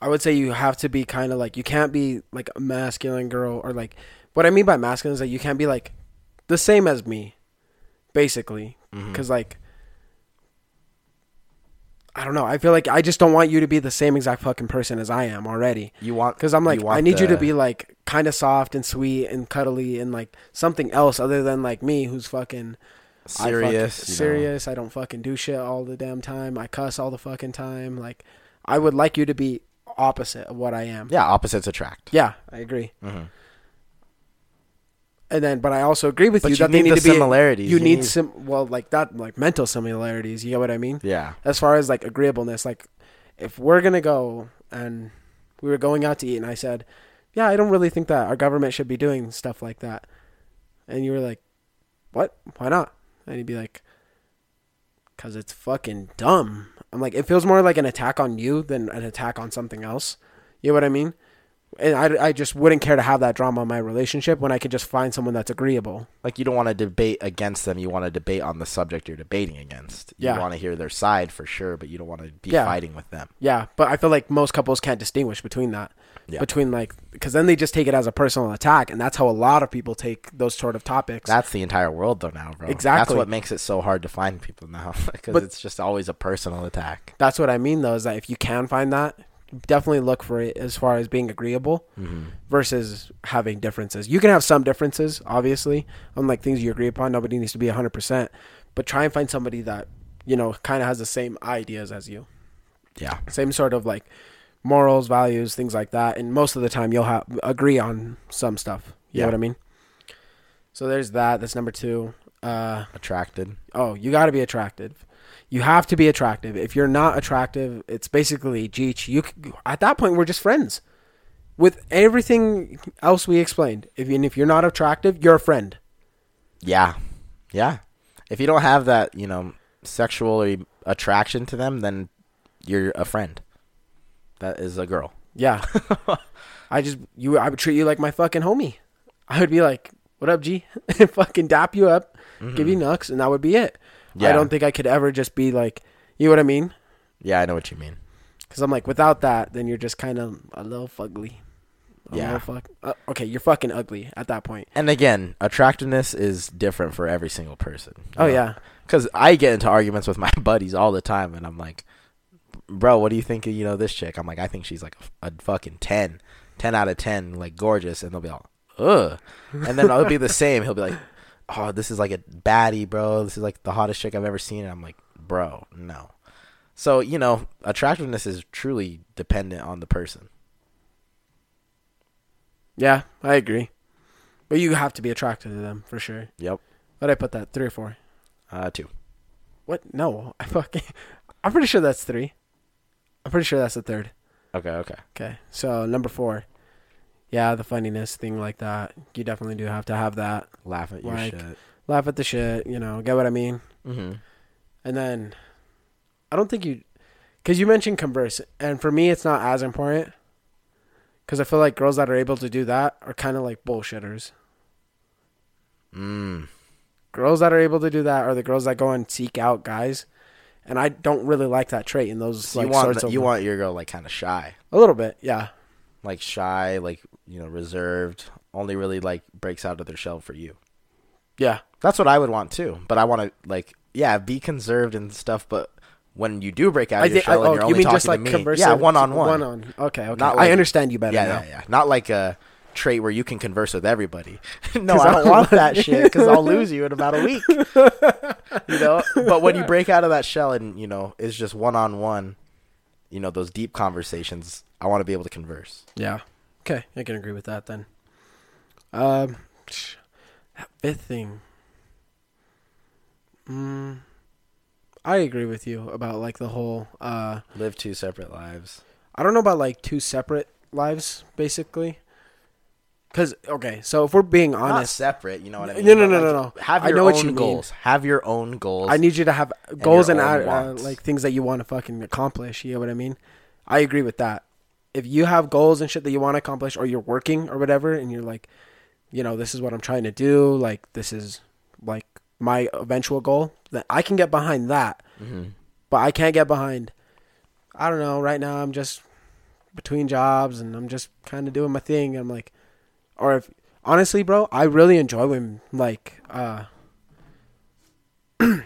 I would say you have to be kind of like you can't be like a masculine girl or like what I mean by masculine is that you can't be like the same as me, basically. Because like I don't know. I feel like I just don't want you to be the same exact fucking person as I am already. you want Because I'm like, I need you to be like kind of soft and sweet and cuddly and like something else other than like me, who's fucking I fucking- serious. know. serious. I don't fucking do shit all the damn time. I cuss all the fucking time. Like, I would like you to be opposite of what I am. Yeah, opposites attract. Yeah, I agree. hmm And then, but I also agree with But you you that they need the to be similarities. You, You need, need- some well, like that, like mental similarities. You know what I mean? Yeah. As far as like agreeableness, like if we're gonna go and we were going out to eat, and I said, "Yeah, I don't really think that our government should be doing stuff like that." And you were like, "What? Why not?" And he'd be like, "Cause it's fucking dumb." I'm like, it feels more like an attack on you than an attack on something else. You know what I mean? And I, I just wouldn't care to have that drama in my relationship when I could just find someone that's agreeable. Like you don't want to debate against them. You want to debate on the subject you're debating against. You Yeah. want to hear their side for sure, but you don't want to be Yeah. fighting with them. Yeah, but I feel like most couples can't distinguish between that. Yeah. Between like, because then they just take it as a personal attack, and that's how a lot of people take those sort of topics. That's the entire world though now, bro. Exactly. That's what makes it so hard to find people now because it's just always a personal attack. that's what I mean, though, is that if you can find that, definitely look for it as far as being agreeable Mm-hmm. versus having differences. You can have some differences, obviously, on like things you agree upon. Nobody needs to be 100%, but try and find somebody that, you know, kind of has the same ideas as you. Yeah. Same sort of like morals, values, things like that. And most of the time, you'll have agree on some stuff. You Yeah. know what I mean? So there's that. That's number two. Uh, Attracted. oh, you got to be attractive. You have to be attractive. If you're not attractive, it's basically Geech. You at that point we're just friends. With everything else we explained, if you, and if you're not attractive, you're a friend. Yeah. Yeah. If you don't have that, you know, sexual attraction to them, then you're a friend. That is a girl. Yeah. I just you I would treat you like my fucking homie. I would be like, "What up, G?" and fucking dap you up, give you mm-hmm. nucks, and that would be it. I Mm-hmm. Don't think I could ever just be like, you know what I mean? Yeah, I know what you mean. Because I'm like, without that, then you're just kind of a little fugly. A Yeah. little fuck. Uh, okay, you're fucking ugly at that point. And again, attractiveness is different for every single person. Oh yeah, Because I get into arguments with my buddies all the time, and I'm like, bro, what do you think of, you know, this chick? I'm like, I think she's like a, a fucking 10. 10 out of 10, like gorgeous. And they'll be all, ugh. And then I'll be the same. He'll be like, oh, this is like a baddie, bro. This is like the hottest chick I've ever seen. And I'm like, bro, no. So, you know, attractiveness is truly dependent on the person. yeah, I agree. But you have to be attracted to them for sure. Yep. What I put that three or four? Uh, two. What? No, I fucking. I'm pretty sure that's three. I'm pretty sure that's the third. Okay, okay. Okay, so number four. Yeah, the funniness thing like that. You definitely do have to have that. Laugh at your Like- shit. Laugh at the shit, you know, get what I mean? Mm-hmm. And then I don't think you cuz you mentioned converse and for me it's not as important cuz I feel like girls that are able to do that are kind of like bullshitters. Mm. Girls that are able to do that are the girls that go and seek out guys. And I don't really like that trait in those So like you want sorts the- of you want your girl like kind of shy, a little bit, yeah. Like shy, like you know, reserved. Only really like breaks out of their shell for you. Yeah. That's what I would want too. But I want to like, yeah, be conserved and stuff. But when you do break out I of your think I, shell and oh, you're you only mean talking just like to me, yeah, one on one, One on. Okay, okay. Not I understand you better yeah, now. yeah, yeah. Not like a trait where you can converse with everybody. no, I I don't don't want that shit because I'll lose you in about a week. you know. But when you break out of that shell and you know it's just one on one, you know those deep conversations. I want to be able to converse. Yeah. Okay, I can agree with that then. Um, that fifth thing. Mm, I agree with you about like the whole. Uh, Live two separate lives. I don't know about like two separate lives, basically. Cause okay, so if we're being Not honest, separate, you know what I mean? No, no, no, no, no. Have I know own what you mean. goals. Have your own goals. I need you to have goals your and own uh, uh, like things that you want to fucking accomplish. You know what I mean? I agree with that. If you have goals and shit that you want to accomplish, or you're working or whatever, and you're like, you know, this is what I'm trying to do. Like this is like my eventual goal. That I can get behind that, hmm but I can't get behind. I don't know. Right now, I'm just between jobs, and I'm just kind of doing my thing. I'm like, or if honestly, bro, I really enjoy when like uh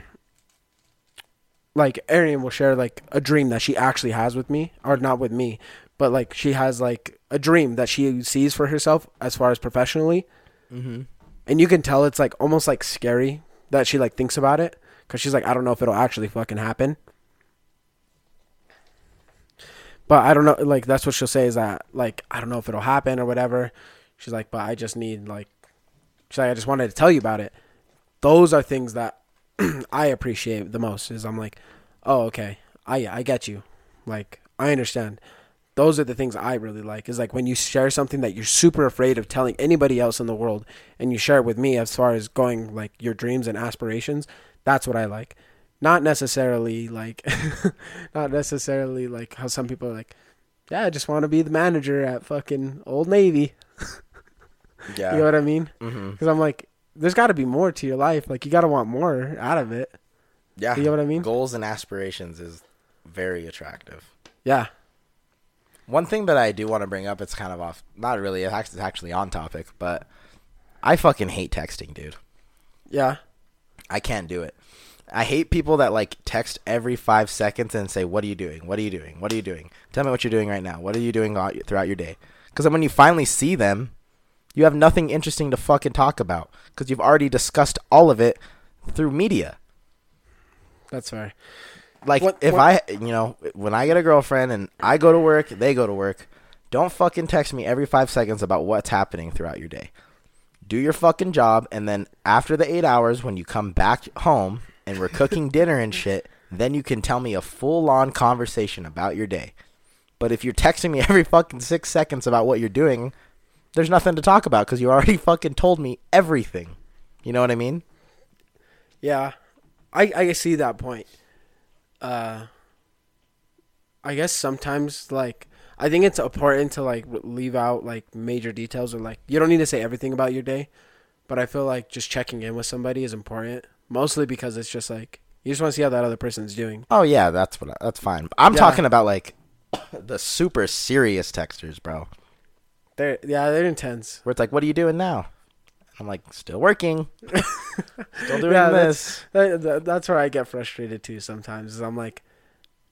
like Arian will share like a dream that she actually has with me, or not with me, but like she has like a dream that she sees for herself as far as professionally, mm-hmm. and you can tell it's like almost like scary that she like thinks about it because she's like, I don't know if it'll actually fucking happen. But I don't know, like that's what she'll say is that like I don't know if it'll happen or whatever. She's like, but I just need like, she's like, I just wanted to tell you about it. Those are things that I appreciate the most. Is I'm like, oh okay, I I get you, like I understand. Those are the things I really like. Is like when you share something that you're super afraid of telling anybody else in the world, and you share it with me as far as going like your dreams and aspirations. That's what I like. Not necessarily like, not necessarily like how some people are like, yeah, I just want to be the manager at fucking Old Navy. Yeah. You know what I mean? mm-hmm. Because I'm like, there's got to be more to your life. Like you got to want more out of it. Yeah. You know what I mean? Goals and aspirations is very attractive. Yeah. One thing that I do want to bring up, it's kind of off, not really, it's actually on topic, but I fucking hate texting, dude. Yeah. I can't do it. I hate people that like text every five seconds and say, "What are you doing? What are you doing? What are you doing? Tell me what you're doing right now. What are you doing throughout your day?" Because then when you finally see them, you have nothing interesting to fucking talk about because you've already discussed all of it through media. That's fair. Like What- if what- I, you know, when I get a girlfriend and I go to work, they go to work. Don't fucking text me every five seconds about what's happening throughout your day. Do your fucking job, and then after the eight hours, when you come back home and we're cooking dinner and shit, then you can tell me a full on conversation about your day. But if you're texting me every fucking six seconds about what you're doing, there's nothing to talk about because you already fucking told me everything. You know what I mean? Yeah, I I see that point. Uh, I guess sometimes like I think it's important to like leave out like major details or like you don't need to say everything about your day, but I feel like just checking in with somebody is important. Mostly because it's just like you just want to see how that other person's doing. Oh yeah, that's what. I, that's fine. I'm Yeah. talking about like the super serious texters, bro. They're yeah, they're intense. Where it's like, "What are you doing now?" I'm like, "Still working, still doing Yeah, this." That, that, that's where I get frustrated too sometimes. Is I'm like,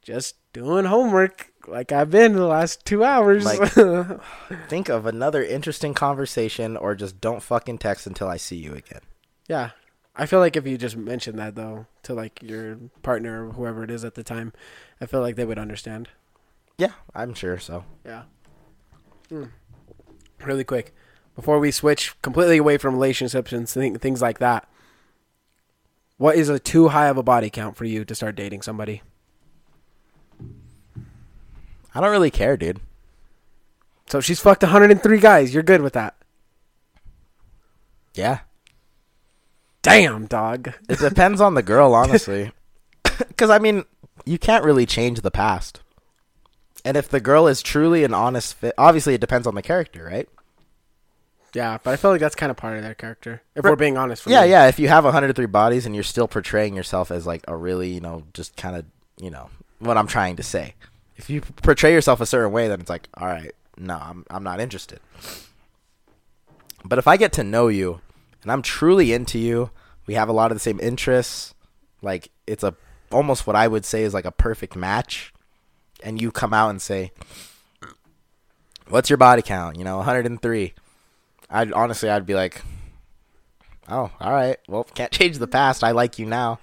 just doing homework like I've been the last two hours. Like- Think of another interesting conversation, or just don't fucking text until I see you again. yeah, I feel like if you just mention that though to like your partner or whoever it is at the time, I feel like they would understand. Yeah, I'm sure so. Yeah. Hmm. Really quick, before we switch completely away from relationships and thi- things like that, what is a too high of a body count for you to start dating somebody? I don't really care, dude. So she's fucked 103 guys. You're good with that. Yeah, Damn, dog. it depends on the girl, honestly. Because I mean, you can't really change the past. And if the girl is truly an honest fit, obviously it depends on the character, right? Yeah, but I feel like that's kind of part of their character. If we're being honest. Yeah, me. yeah. If you have 103 bodies and you're still portraying yourself as like a really, you know, just kind of, you know, what I'm trying to say. If you portray yourself a certain way, then it's like, all right, no, I'm I'm not interested. But if I get to know you and I'm truly into you, we have a lot of the same interests. Like it's a almost what I would say is like a perfect match. And you come out and say, "What's your body count?" You know, 103. I'd honestly, I'd be like, oh, all right. Well, can't change the past. I like you now.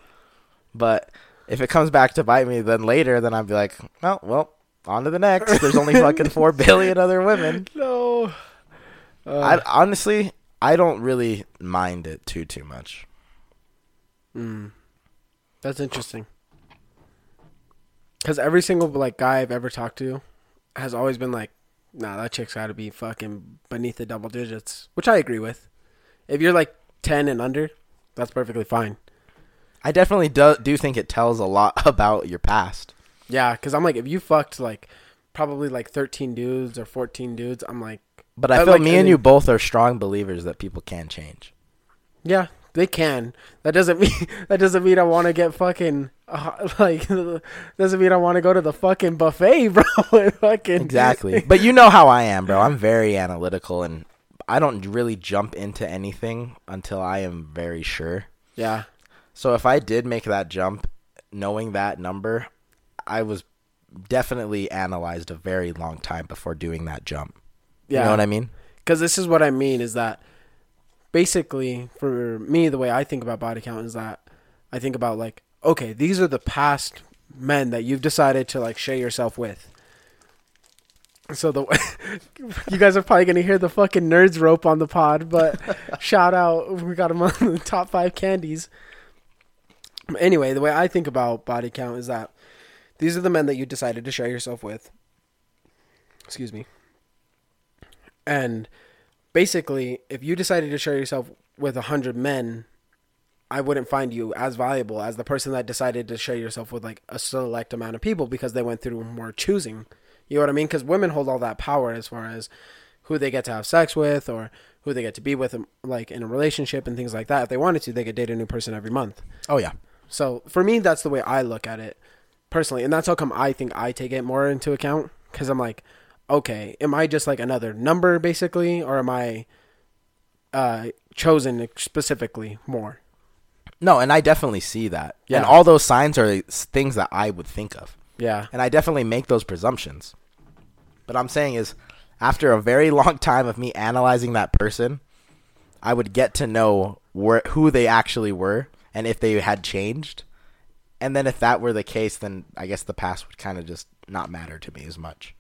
But if it comes back to bite me then later, then I'd be like, oh, well, on to the next. There's only fucking 4 billion other women. No. Uh, I honestly, I don't really mind it too too much. mm, that's interesting. Because every single like guy I've ever talked to has always been like, "Nah, that chick's got to be fucking beneath the double digits," which I agree with. If you're like ten and under, that's perfectly fine. I definitely do, do think it tells a lot about your past. Yeah, because I'm like, if you fucked like probably like thirteen dudes or fourteen dudes, I'm like, But I I feel like- me I and you both are strong believers that people can change. Yeah, they can. That doesn't mean that doesn't mean I want to get fucking uh, like doesn't mean I want to go to the fucking buffet, bro. fucking Exactly. but you know how I am, bro. I'm very analytical and I don't really jump into anything until I am very sure. Yeah, So if I did make that jump knowing that number, I was definitely analyzed a very long time before doing that jump. yeah. You know what I mean? Because this is what I mean is that basically for me, the way I think about body count is that I think about like, okay, these are the past men that you've decided to like share yourself with. So the you guys are probably gonna hear the fucking nerds rope on the pod, but shout out, we got them on the top five candies. Anyway, the way I think about body count is that these are the men that you decided to share yourself with. excuse me. And basically, if you decided to share yourself with a hundred men, I wouldn't find you as valuable as the person that decided to share yourself with like a select amount of people because they went through more choosing. You know what I mean? Because women hold all that power as far as who they get to have sex with or who they get to be with, um, like in a relationship and things like that. If they wanted to, they could date a new person every month. Oh yeah. So for me, that's the way I look at it personally, and that's how come I think I take it more into account because I'm like, okay, am I just like another number basically, or am I uh, chosen specifically more? No, and I definitely see that. Yeah. And all those signs are things that I would think of. Yeah, And I definitely make those presumptions. But I'm saying is after a very long time of me analyzing that person, I would get to know where who they actually were and if they had changed. And then if that were the case, then I guess the past would kind of just not matter to me as much.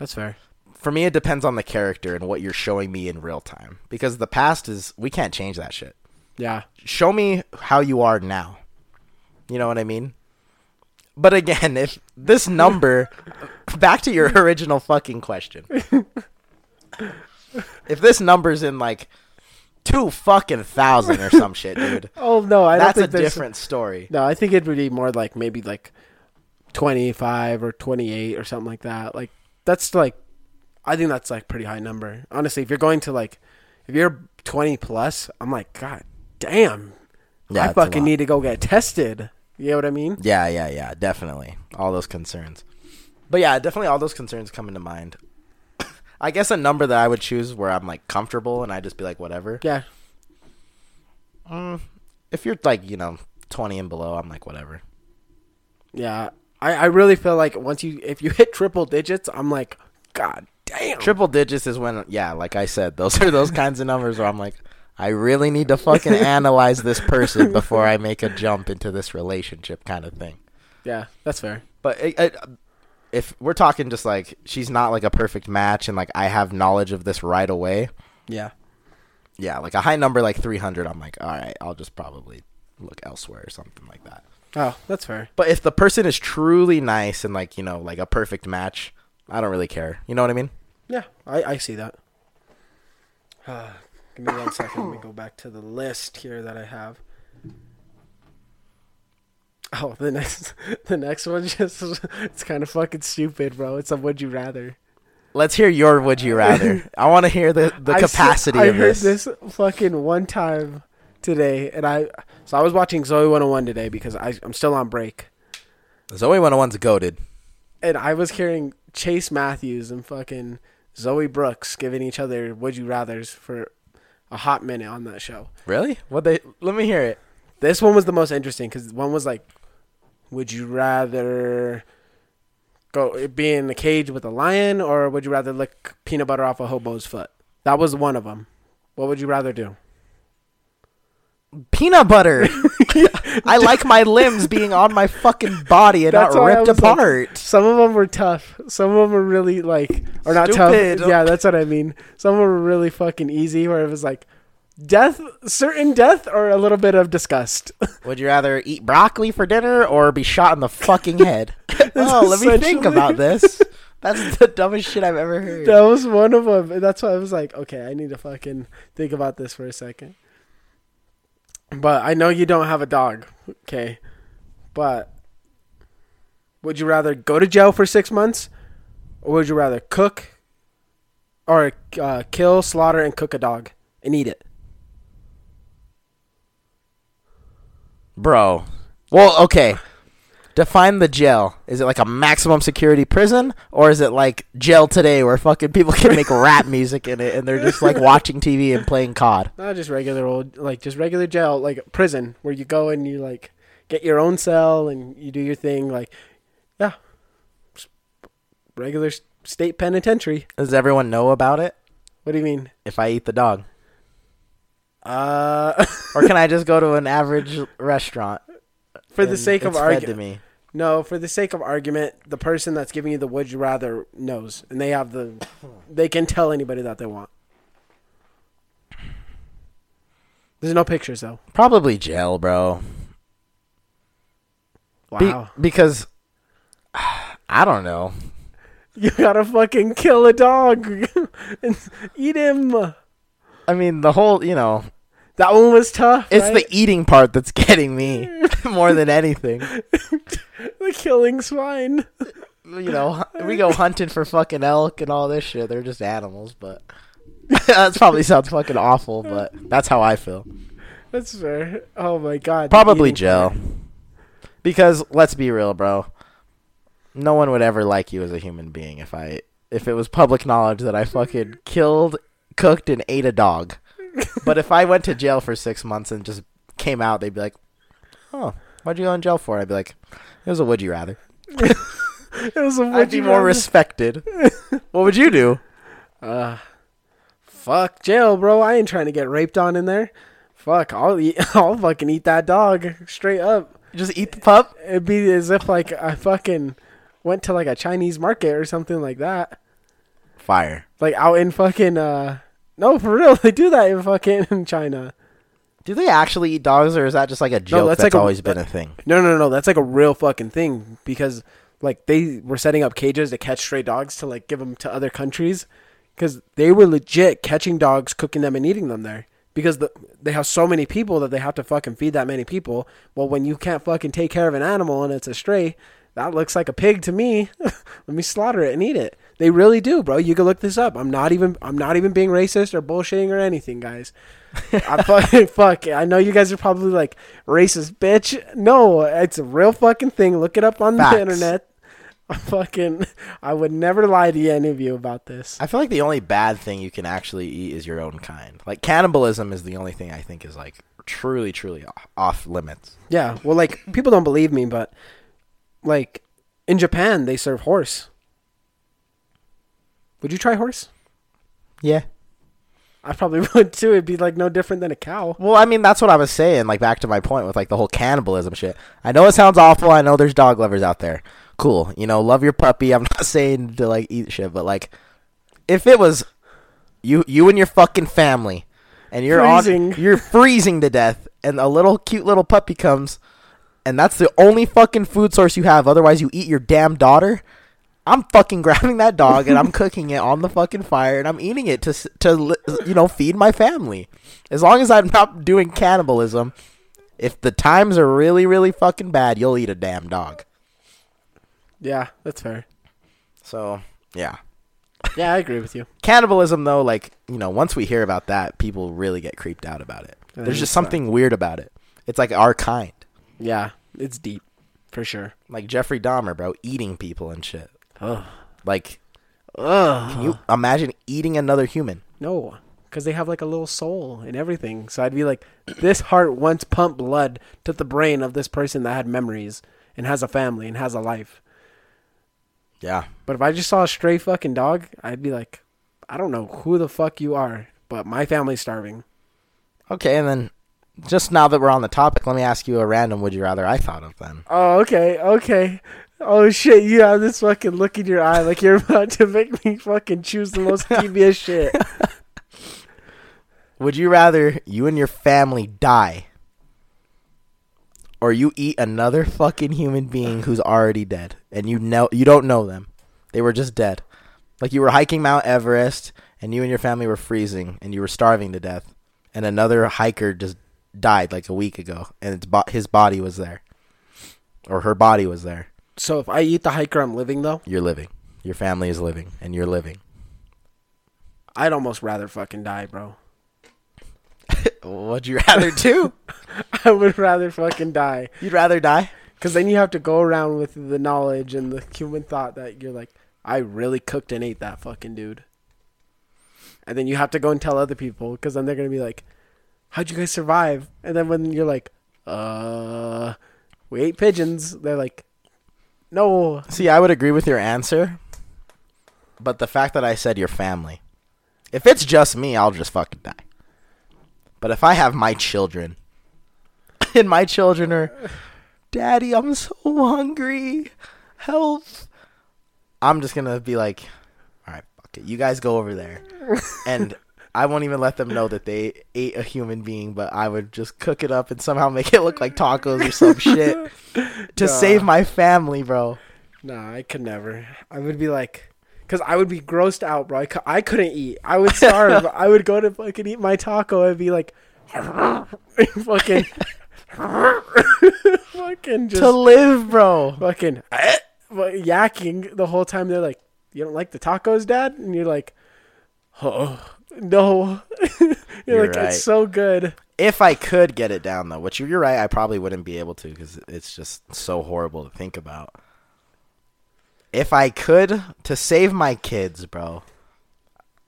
That's fair. For me, it depends on the character and what you're showing me in real time. Because the past is, we can't change that shit. Yeah, show me how you are now. You know what I mean? But again, if this number, back to your original fucking question, if this number's in like two fucking thousand or some shit, dude, Oh no, I that's a different story. No, I think it would be more like maybe like twenty five or twenty eight or something like that. Like that's like, I think that's like pretty high number. Honestly, if you're going to like, if you're twenty plus, I'm like, god damn, Yeah, I fucking need to go get tested. You know what I mean? Yeah, yeah, yeah, definitely. All those concerns. But yeah, definitely all those concerns come into mind. I guess a number that I would choose where I'm like comfortable and I just be like whatever. Yeah, Mm, if you're like, you know, 20 and below, I'm like whatever. yeah. I, I really feel like once you if you hit triple digits, I'm like, god damn. Triple digits is when, yeah, like I said, those are those kinds of numbers where I'm like, I really need to fucking analyze this person before I make a jump into this relationship kind of thing. yeah, that's fair. But it, it, if we're talking just like she's not like a perfect match and like I have knowledge of this right away, Yeah, yeah, like a high number like 300, I'm like, all right, I'll just probably look elsewhere or something like that. Oh, that's fair. But if the person is truly nice and like, you know, like a perfect match, I don't really care. You know what I mean? Yeah, I, I see that. Uh, give me one second. Let me go back to the list here that I have. Oh, the next, the next one just it's kind of fucking stupid, bro. It's a would you rather. Let's hear your would you rather. I want to hear the the I s- capacity I of heard this. this fucking one time today, and I so I was watching Zoey 101 today because I I'm still on break, Zoey 101's goaded. and I was hearing Chase Matthews and fucking Zoey Brooks giving each other would you rather's for a hot minute on that show. Really? What they? Let me hear it. This one was the most interesting because one was like, would you rather go be in a cage with a lion or would you rather lick peanut butter off a hobo's foot? That was one of them. What would you rather do? Peanut butter. I like my limbs being on my fucking body and That's not ripped was like- apart. Some of them were tough. Some of them were really like, or not Stupid. tough. Yeah, that's what I mean. Some of them were really fucking easy, where it was like death, certain death, or a little bit of disgust. Would you rather eat broccoli for dinner or be shot in the fucking head? oh, let me think about this. That's the dumbest shit I've ever heard. that was one of them. That's why I was like, okay, I need to fucking think about this for a second. But I know you don't have a dog, okay? But would you rather go to jail for six months, or would you rather cook, or uh, kill, slaughter, and cook a dog and eat it? Bro. Well, okay. Define the jail. Is it like a maximum security prison or is it like jail today where fucking people can make rap music in it and they're just like watching TV and playing COD? Not just regular old, like just regular jail, like prison, where you go and you like get your own cell and you do your thing. Like, yeah, Just regular state penitentiary. Does everyone know about it What do you mean? if I eat the dog? Uh, Or can I just go to an average restaurant? For the sake of it's fed to argument, no, for the sake of argument, the person that's giving you the would you rather knows, and they have the, they can tell anybody that they want. There's no pictures though. Probably jail, bro. Be- Wow. because I don't know. You gotta fucking kill a dog and eat him. I mean, the whole, you know, That one was tough. it's right? the eating part that's getting me more than anything. the killing swine. You know, we go hunting for fucking elk and all this shit. They're just animals, but that probably sounds fucking awful, but that's how I feel. That's fair. Oh my god. Probably part. Because let's be real, bro. No one would ever like you as a human being if I if it was public knowledge that I fucking killed, cooked, and ate a dog. But if I went to jail for six months and just came out, they'd be like, "Oh, why'd you go in jail for?" I'd be like, "It was a would you rather." It was a I'd would be more rather. respected. what would you do? Uh, fuck jail, bro. I ain't trying to get raped on in there. Fuck, I'll eat. I'll fucking eat that dog straight up. Just eat the pup? It'd be as if like I fucking went to like a Chinese market or something like that. Fire. Like out in fucking uh no for real they do that in fucking in China. Do they actually eat dogs, or is that just like a joke that's that's, like a- always been a thing? No no no that's like a real fucking thing because like they were setting up cages to catch stray dogs to like give them to other countries because they were legit catching dogs, cooking them and eating them there because the, they have so many people that they have to fucking feed that many people. Well, when you can't fucking take care of an animal and it's a stray, that looks like a pig to me. Let me slaughter it and eat it. They really do, bro. You can look this up. I'm not even I'm not even being racist or bullshitting or anything, guys. I fucking fuck. I know you guys are probably like racist, bitch. No, it's a real fucking thing. Look it up on Facts. the internet. I fucking I would never lie to any of you about this. I feel like the only bad thing you can actually eat is your own kind. Like cannibalism is the only thing I think is like truly, truly off limits. Yeah, well, like people don't believe me, but like in Japan they serve horse. Would you try horse? Yeah. I probably would too. It'd be like no different than a cow. Well, I mean, that's what I was saying. Like back to my point with like the whole cannibalism shit. I know it sounds awful. I know there's dog lovers out there. Cool. You know, love your puppy. I'm not saying to like eat shit, but like, if it was you, you and your fucking family, and you're Freezing. on, you're freezing to death, and a little cute little puppy comes, and that's the only fucking food source you have. Otherwise, you eat your damn daughter. I'm fucking grabbing that dog and I'm cooking it on the fucking fire and I'm eating it to to you know feed my family. As long as I'm not doing cannibalism, if the times are really really fucking bad, you'll eat a damn dog. Yeah, that's fair. So yeah, Yeah, I agree with you. cannibalism though, like you know, once we hear about that, people really get creeped out about it. That There's just something weird about it. It's like our kind, Yeah, it's deep for sure. like Jeffrey Dahmer, bro, eating people and shit. Ugh. Like, Ugh. can you imagine eating another human? No, because they have like a little soul and everything. So I'd be like, this heart once pumped blood to the brain of this person that had memories and has a family and has a life. Yeah, But if I just saw a stray fucking dog, I'd be like, I don't know who the fuck you are, but my family's starving. Okay, and then just now that we're on the topic, let me ask you a random would you rather I thought of then. Oh, okay, okay. Oh shit, you have this fucking look in your eye like you're about to make me fucking choose the most devious shit. Would you rather you and your family die or you eat another fucking human being who's already dead and you know you don't know them. They were just dead. Like you were hiking Mount Everest and you and your family were freezing and you were starving to death and another hiker just died like a week ago and bo- his body was there. Or her body was there. So if I eat the hiker, I'm living though. You're living. Your family is living and you're living. I'd almost rather fucking die, bro. What'd you rather do? I would rather fucking die. You'd rather die? Because then you have to go around with the knowledge and the human thought that you're like, I really cooked and ate that fucking dude. And then you have to go and tell other people because then they're going to be like, How'd you guys survive? And then when you're like, Uh, we ate pigeons, they're like, No. See, I would agree with your answer, but the fact that I said your family, if it's just me, I'll just fucking die. But if I have my children, and my children are, Daddy, I'm so hungry, help, I'm just gonna be like, all right, fuck it, you guys go over there, and I won't even let them know that they ate a human being, but I would just cook it up and somehow make it look like tacos or some shit to Nah. save my family, bro. Nah, I could never. I would be like, Because I would be grossed out, bro. I, cou- I couldn't eat. I would starve. I would go to fucking eat my taco and be like, fucking, fucking just to live, bro. fucking fuck- yakking the whole time. They're like, "You don't like the tacos, Dad?" And you're like, "Oh no." you're, You're like, right. "It's so good." If I could get it down, though, which you're right, I probably wouldn't be able to because it's just so horrible to think about. If I could, to save my kids, bro.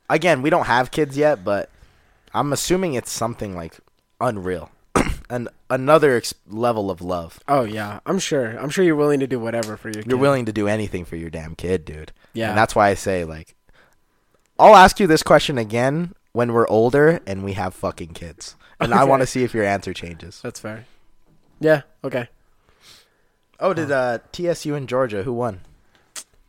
Again, we don't have kids yet, but I'm assuming it's something like unreal, and another ex- level of love. Oh yeah, I'm sure. I'm sure you're willing to do whatever for your. You're kid. willing to do anything for your damn kid, dude. Yeah. And that's why I say like I'll ask you this question again when we're older and we have fucking kids. And I want to see if your answer changes. That's fair. Yeah. Okay. Oh, did uh TCU and Georgia who won?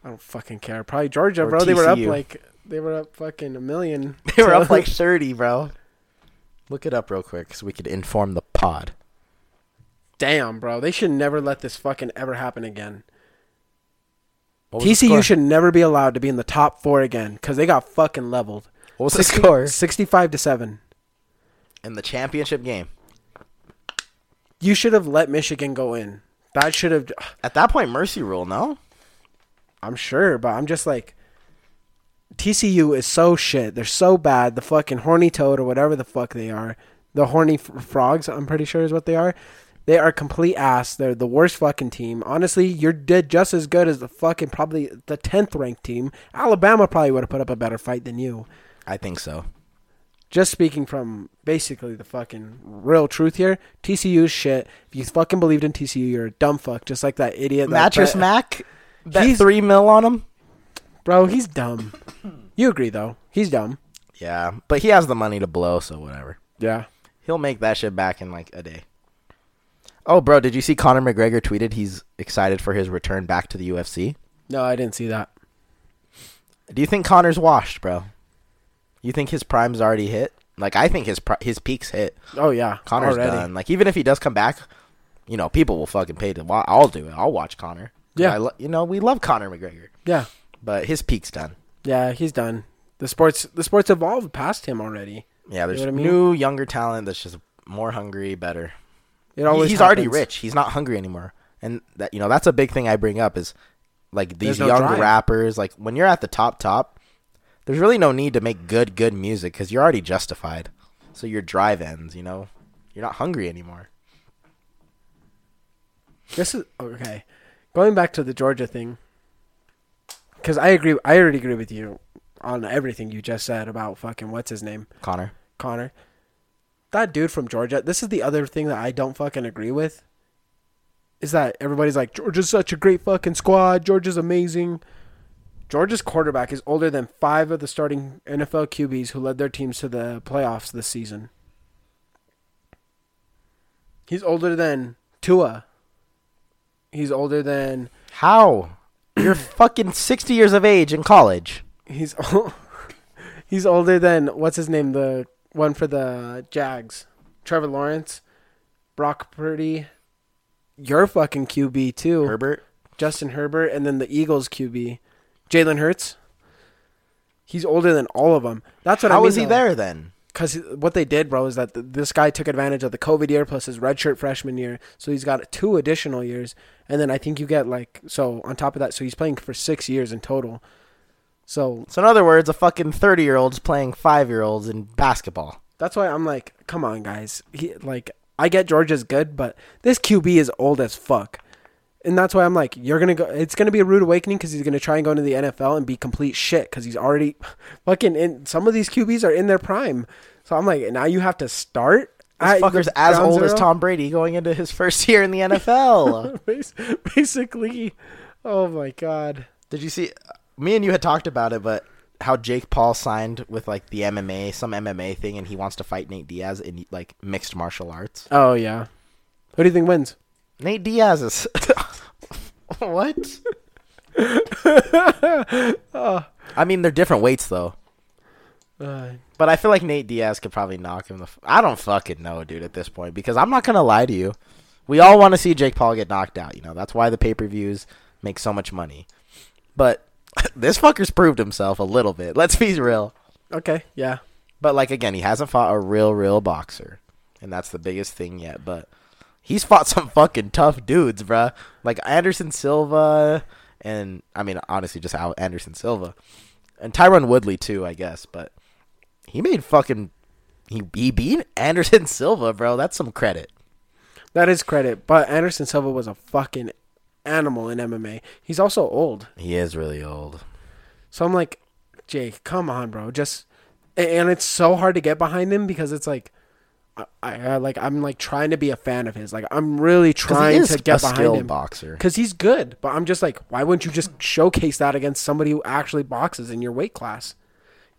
I don't fucking care. Probably Georgia, Or bro. They were up like they were up fucking a million. They were up like 30, bro. Look it up real quick so we could inform the pod. damn, bro. They should never let this fucking ever happen again. What was the TCU score? should never be allowed to be in the top four again because they got fucking leveled. What was the score Sixty-five to seven. in the championship game? You should have let Michigan go in. That should have. At that point, mercy rule, no? I'm sure, but I'm just like. TCU is so shit. They're so bad. The fucking horny toad or whatever the fuck they are. The horny f- frogs, I'm pretty sure is what they are. They are complete ass. They're the worst fucking team. Honestly, you're dead just as good as the fucking probably the 10th ranked team. Alabama probably would have put up a better fight than you. I think so. Just speaking from basically the fucking real truth here, TCU is shit. If you fucking believed in TCU, you're a dumb fuck, just like that idiot. that Mattress bet- Mack? Bet He's- 3 mil on him? Bro, he's dumb. You agree though? He's dumb. Yeah, but he has the money to blow, so whatever. Yeah. He'll make that shit back in like a day. Oh, bro, did you see Conor McGregor tweeted he's excited for his return back to the UFC? No, I didn't see that. Do you think Conor's washed, bro? You think his prime's already hit? Like I think his pri- his peak's hit. Oh yeah, Conor's already. done. Like even if he does come back, you know, people will fucking pay to. Wa- I'll do it. I'll watch Conor. 'Cause Yeah. I lo- you know, we love Conor McGregor, Yeah, but his peak's done. yeah, he's done. The sports, the sports evolved past him already. Yeah, there's what I mean? new younger talent that's just more hungry, better. It always he's already rich. He's not hungry anymore, and that you know that's a big thing I bring up is like these no young drive. rappers. Like when you're at the top, top, there's really no need to make good, good music because you're already justified. So your drive ends. You know, you're not hungry anymore. This is okay. Going back to the Georgia thing, because I agree. I already agree with you on everything you just said about fucking what's his name, Conor, Conor. That dude from Georgia. This is the other thing that I don't fucking agree with. Is that everybody's like Georgia's such a great fucking squad. Georgia's amazing. Georgia's quarterback is older than five of the starting NFL QBs who led their teams to the playoffs this season. He's older than Tua. He's older than how? You're fucking sixty years of age in college. he's he's older than what's his name the one for the Jags, Trevor Lawrence, Brock Purdy, your fucking QB too, Herbert. Justin Herbert, and then the Eagles QB, Jalen Hurts. He's older than all of them. That's what I How mean. was he there then? Because what they did, bro, is that th- this guy took advantage of the COVID year plus his redshirt freshman year, so he's got two additional years, and then I think you get like so on top of that, so he's playing for six years in total. So So in other words, a fucking thirty year old's playing five year olds in basketball. that's why I'm like, come on, guys. He like I get Georgia's good, but this QB is old as fuck. And that's why I'm like, you're gonna go. It's gonna be a rude awakening because he's gonna try and go into the NFL and be complete shit because he's already fucking in. Some of these QBs are in their prime, so I'm like, now you have to start. This fucker's as old as? Tom Brady going into his first year in the NFL. Basically, oh my god. Did you see? Me and you had talked about it, but how Jake Paul signed with like the MMA, some MMA thing, and he wants to fight Nate Diaz in like mixed martial arts. Oh yeah. Who do you think wins? Nate Diaz is what? I mean, they're different weights though, Uh, but I feel like Nate Diaz could probably knock him. The f- I don't fucking know, dude, at this point because I'm not gonna lie to you. We all want to see Jake Paul get knocked out. You know that's why the pay per views make so much money. But this fucker's proved himself a little bit. Let's be real. Okay, yeah. But like again, he hasn't fought a real, real boxer, and that's the biggest thing yet. But he's fought some fucking tough dudes, bruh. Like Anderson Silva, and I mean honestly, just Al- Anderson Silva, and Tyron Woodley too, I guess. But he made fucking he he beat Anderson Silva, bro. That's some credit. That is credit, but Anderson Silva was a fucking animal in MMA. He's also old. He is really old. So I'm like, Jake, come on, bro. Just and it's so hard to get behind him because it's like I, I like I'm like trying to be a fan of his. Like I'm really trying to get behind him boxer. because he's good. But I'm just like, why wouldn't you just showcase that against somebody who actually boxes in your weight class?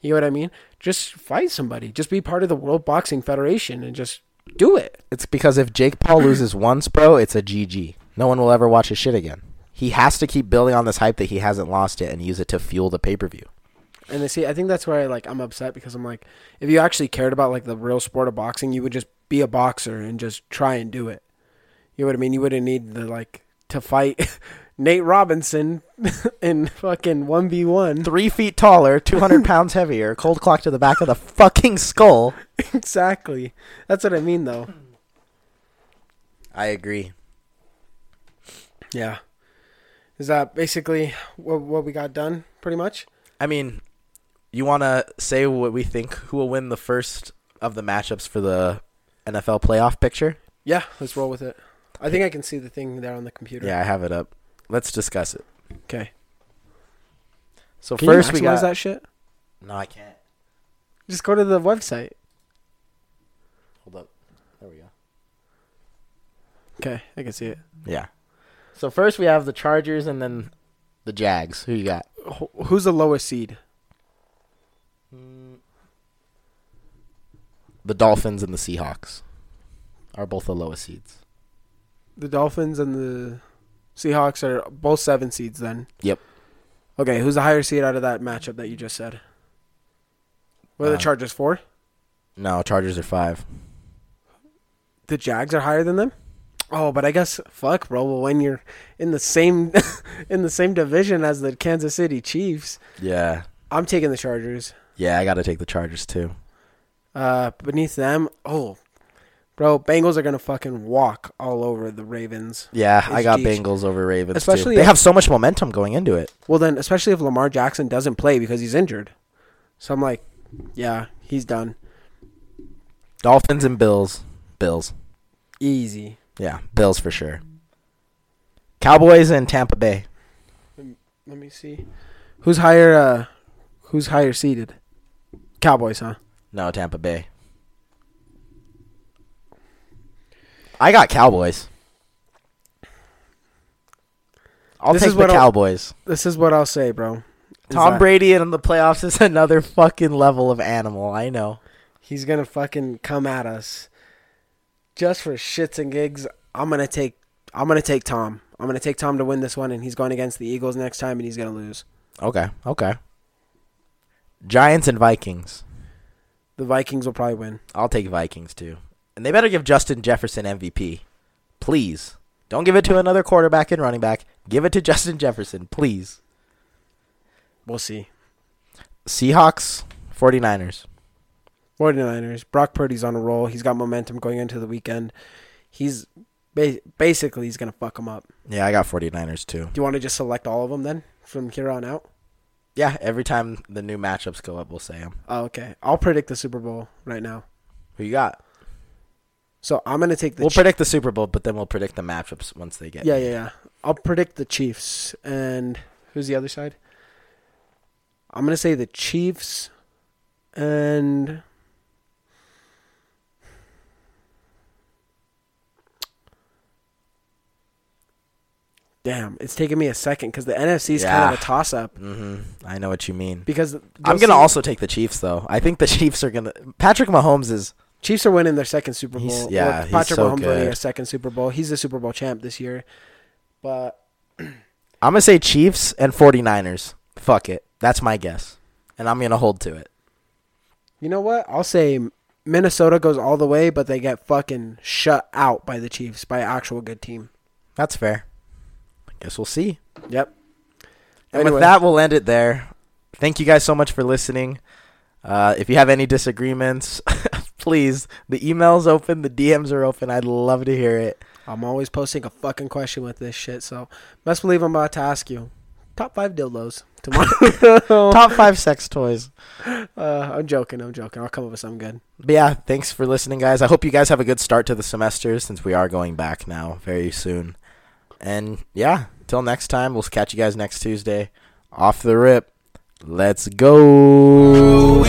You know what I mean? Just fight somebody. Just be part of the World Boxing Federation and just do it. It's because if Jake Paul loses once, bro, it's a GG. No one will ever watch his shit again. He has to keep building on this hype that he hasn't lost yet and use it to fuel the pay per view. And I see, I think that's where I like I'm upset because I'm like, if you actually cared about like the real sport of boxing, you would just be a boxer and just try and do it. You know what I mean? You wouldn't need the like to fight Nate Robinson in fucking one v one. Three feet taller, 200 pounds heavier, cold clock to the back of the fucking skull. Exactly. That's what I mean, though. I agree. Yeah. Is that basically what what we got done? Pretty much. I mean, you want to say what we think who will win the first of the matchups for the NFL playoff picture? Yeah. Let's roll with it. I think I can see the thing there on the computer. Yeah, I have it up. Let's discuss it. Okay. So Can first we got that shit? No, I can't. Just go to the website. Hold up. There we go. Okay, I can see it. Yeah. So first we have the Chargers and then the Jags. Who you got? Wh- Who's the lowest seed? The Dolphins and the Seahawks are both the lowest seeds. The Dolphins and the Seahawks are both seven seeds then. Yep. Okay, who's the higher seed out of that matchup that you just said? What are the Uh, Chargers four? No, Chargers are five. The Jags are higher than them? Oh, but I guess fuck, bro. Well, when you're in the same in the same division as the Kansas City Chiefs, Yeah. I'm taking the Chargers. Yeah, I got to take the Chargers too. Uh, beneath them, oh, bro, Bengals are gonna fucking walk all over the Ravens. Yeah, I got. Bengals over Ravens Especially too. They if- have so much momentum going into it. Well, then, especially if Lamar Jackson doesn't play because he's injured. So I'm like, yeah, he's done. Dolphins and Bills. Bills. Easy. Yeah, Bills for sure. Cowboys and Tampa Bay. Let me see. Who's higher? Uh, who's higher seated? Cowboys, huh? No, Tampa Bay. I got Cowboys. I'll This take is the what I'll- Cowboys. This is what I'll say, bro. Is Tom that Brady in the playoffs is another fucking level of animal. I know. He's gonna fucking come at us. Just for shits and gigs, I'm gonna take. I'm gonna take Tom. I'm gonna take Tom to win this one, and he's going against the Eagles next time, and he's gonna lose. Okay, okay. Giants and Vikings. The Vikings will probably win. I'll take Vikings too. And they better give Justin Jefferson MVP. Please. Don't give it to another quarterback and running back. Give it to Justin Jefferson, please. We'll see. Seahawks, 49ers. 49ers. Brock Purdy's on a roll. He's got momentum going into the weekend. He's ba- basically he's gonna fuck them up. Yeah, I got 49ers too. Do you want to just select all of them then from here on out? Yeah, every time the new matchups go up, we'll say them. Oh, okay. I'll predict the Super Bowl right now. Who you got? So I'm gonna take the. we'll predict the Super Bowl, but then we'll predict the matchups once they get. Yeah, yeah, yeah. I'll predict the Chiefs and who's the other side? I'm gonna say the Chiefs and damn, it's taking me a second because the NFC is kind of a toss up hmm I know what you mean. because I'm gonna see- also take the Chiefs though. I think the Chiefs are gonna. Patrick Mahomes is. Chiefs are winning their second Super Bowl. He's- yeah, Patrick so Mahomes winning good. their second Super Bowl. He's the Super Bowl champ this year, but I'm gonna say Chiefs and 49ers. Fuck it. That's my guess, and I'm gonna hold to it. You know what? I'll say Minnesota goes all the way, but they get fucking shut out by the Chiefs by actual good team. That's fair. Guess we'll see. Yep. And Anyway. with that, we'll end it there. Thank you guys so much for listening. Uh, if you have any disagreements, please, the email's open, the DMs are open. I'd love to hear it. I'm always posting a fucking question with this shit, so best believe I'm about to ask you. Top five dildos tomorrow. Top five sex toys. Uh, I'm joking. I'm joking. I'll come up with something good. But yeah, thanks for listening, guys. I hope you guys have a good start to the semester since we are going back now very soon. And yeah, till next time, we'll catch you guys next Tuesday. Off the rip. Let's go.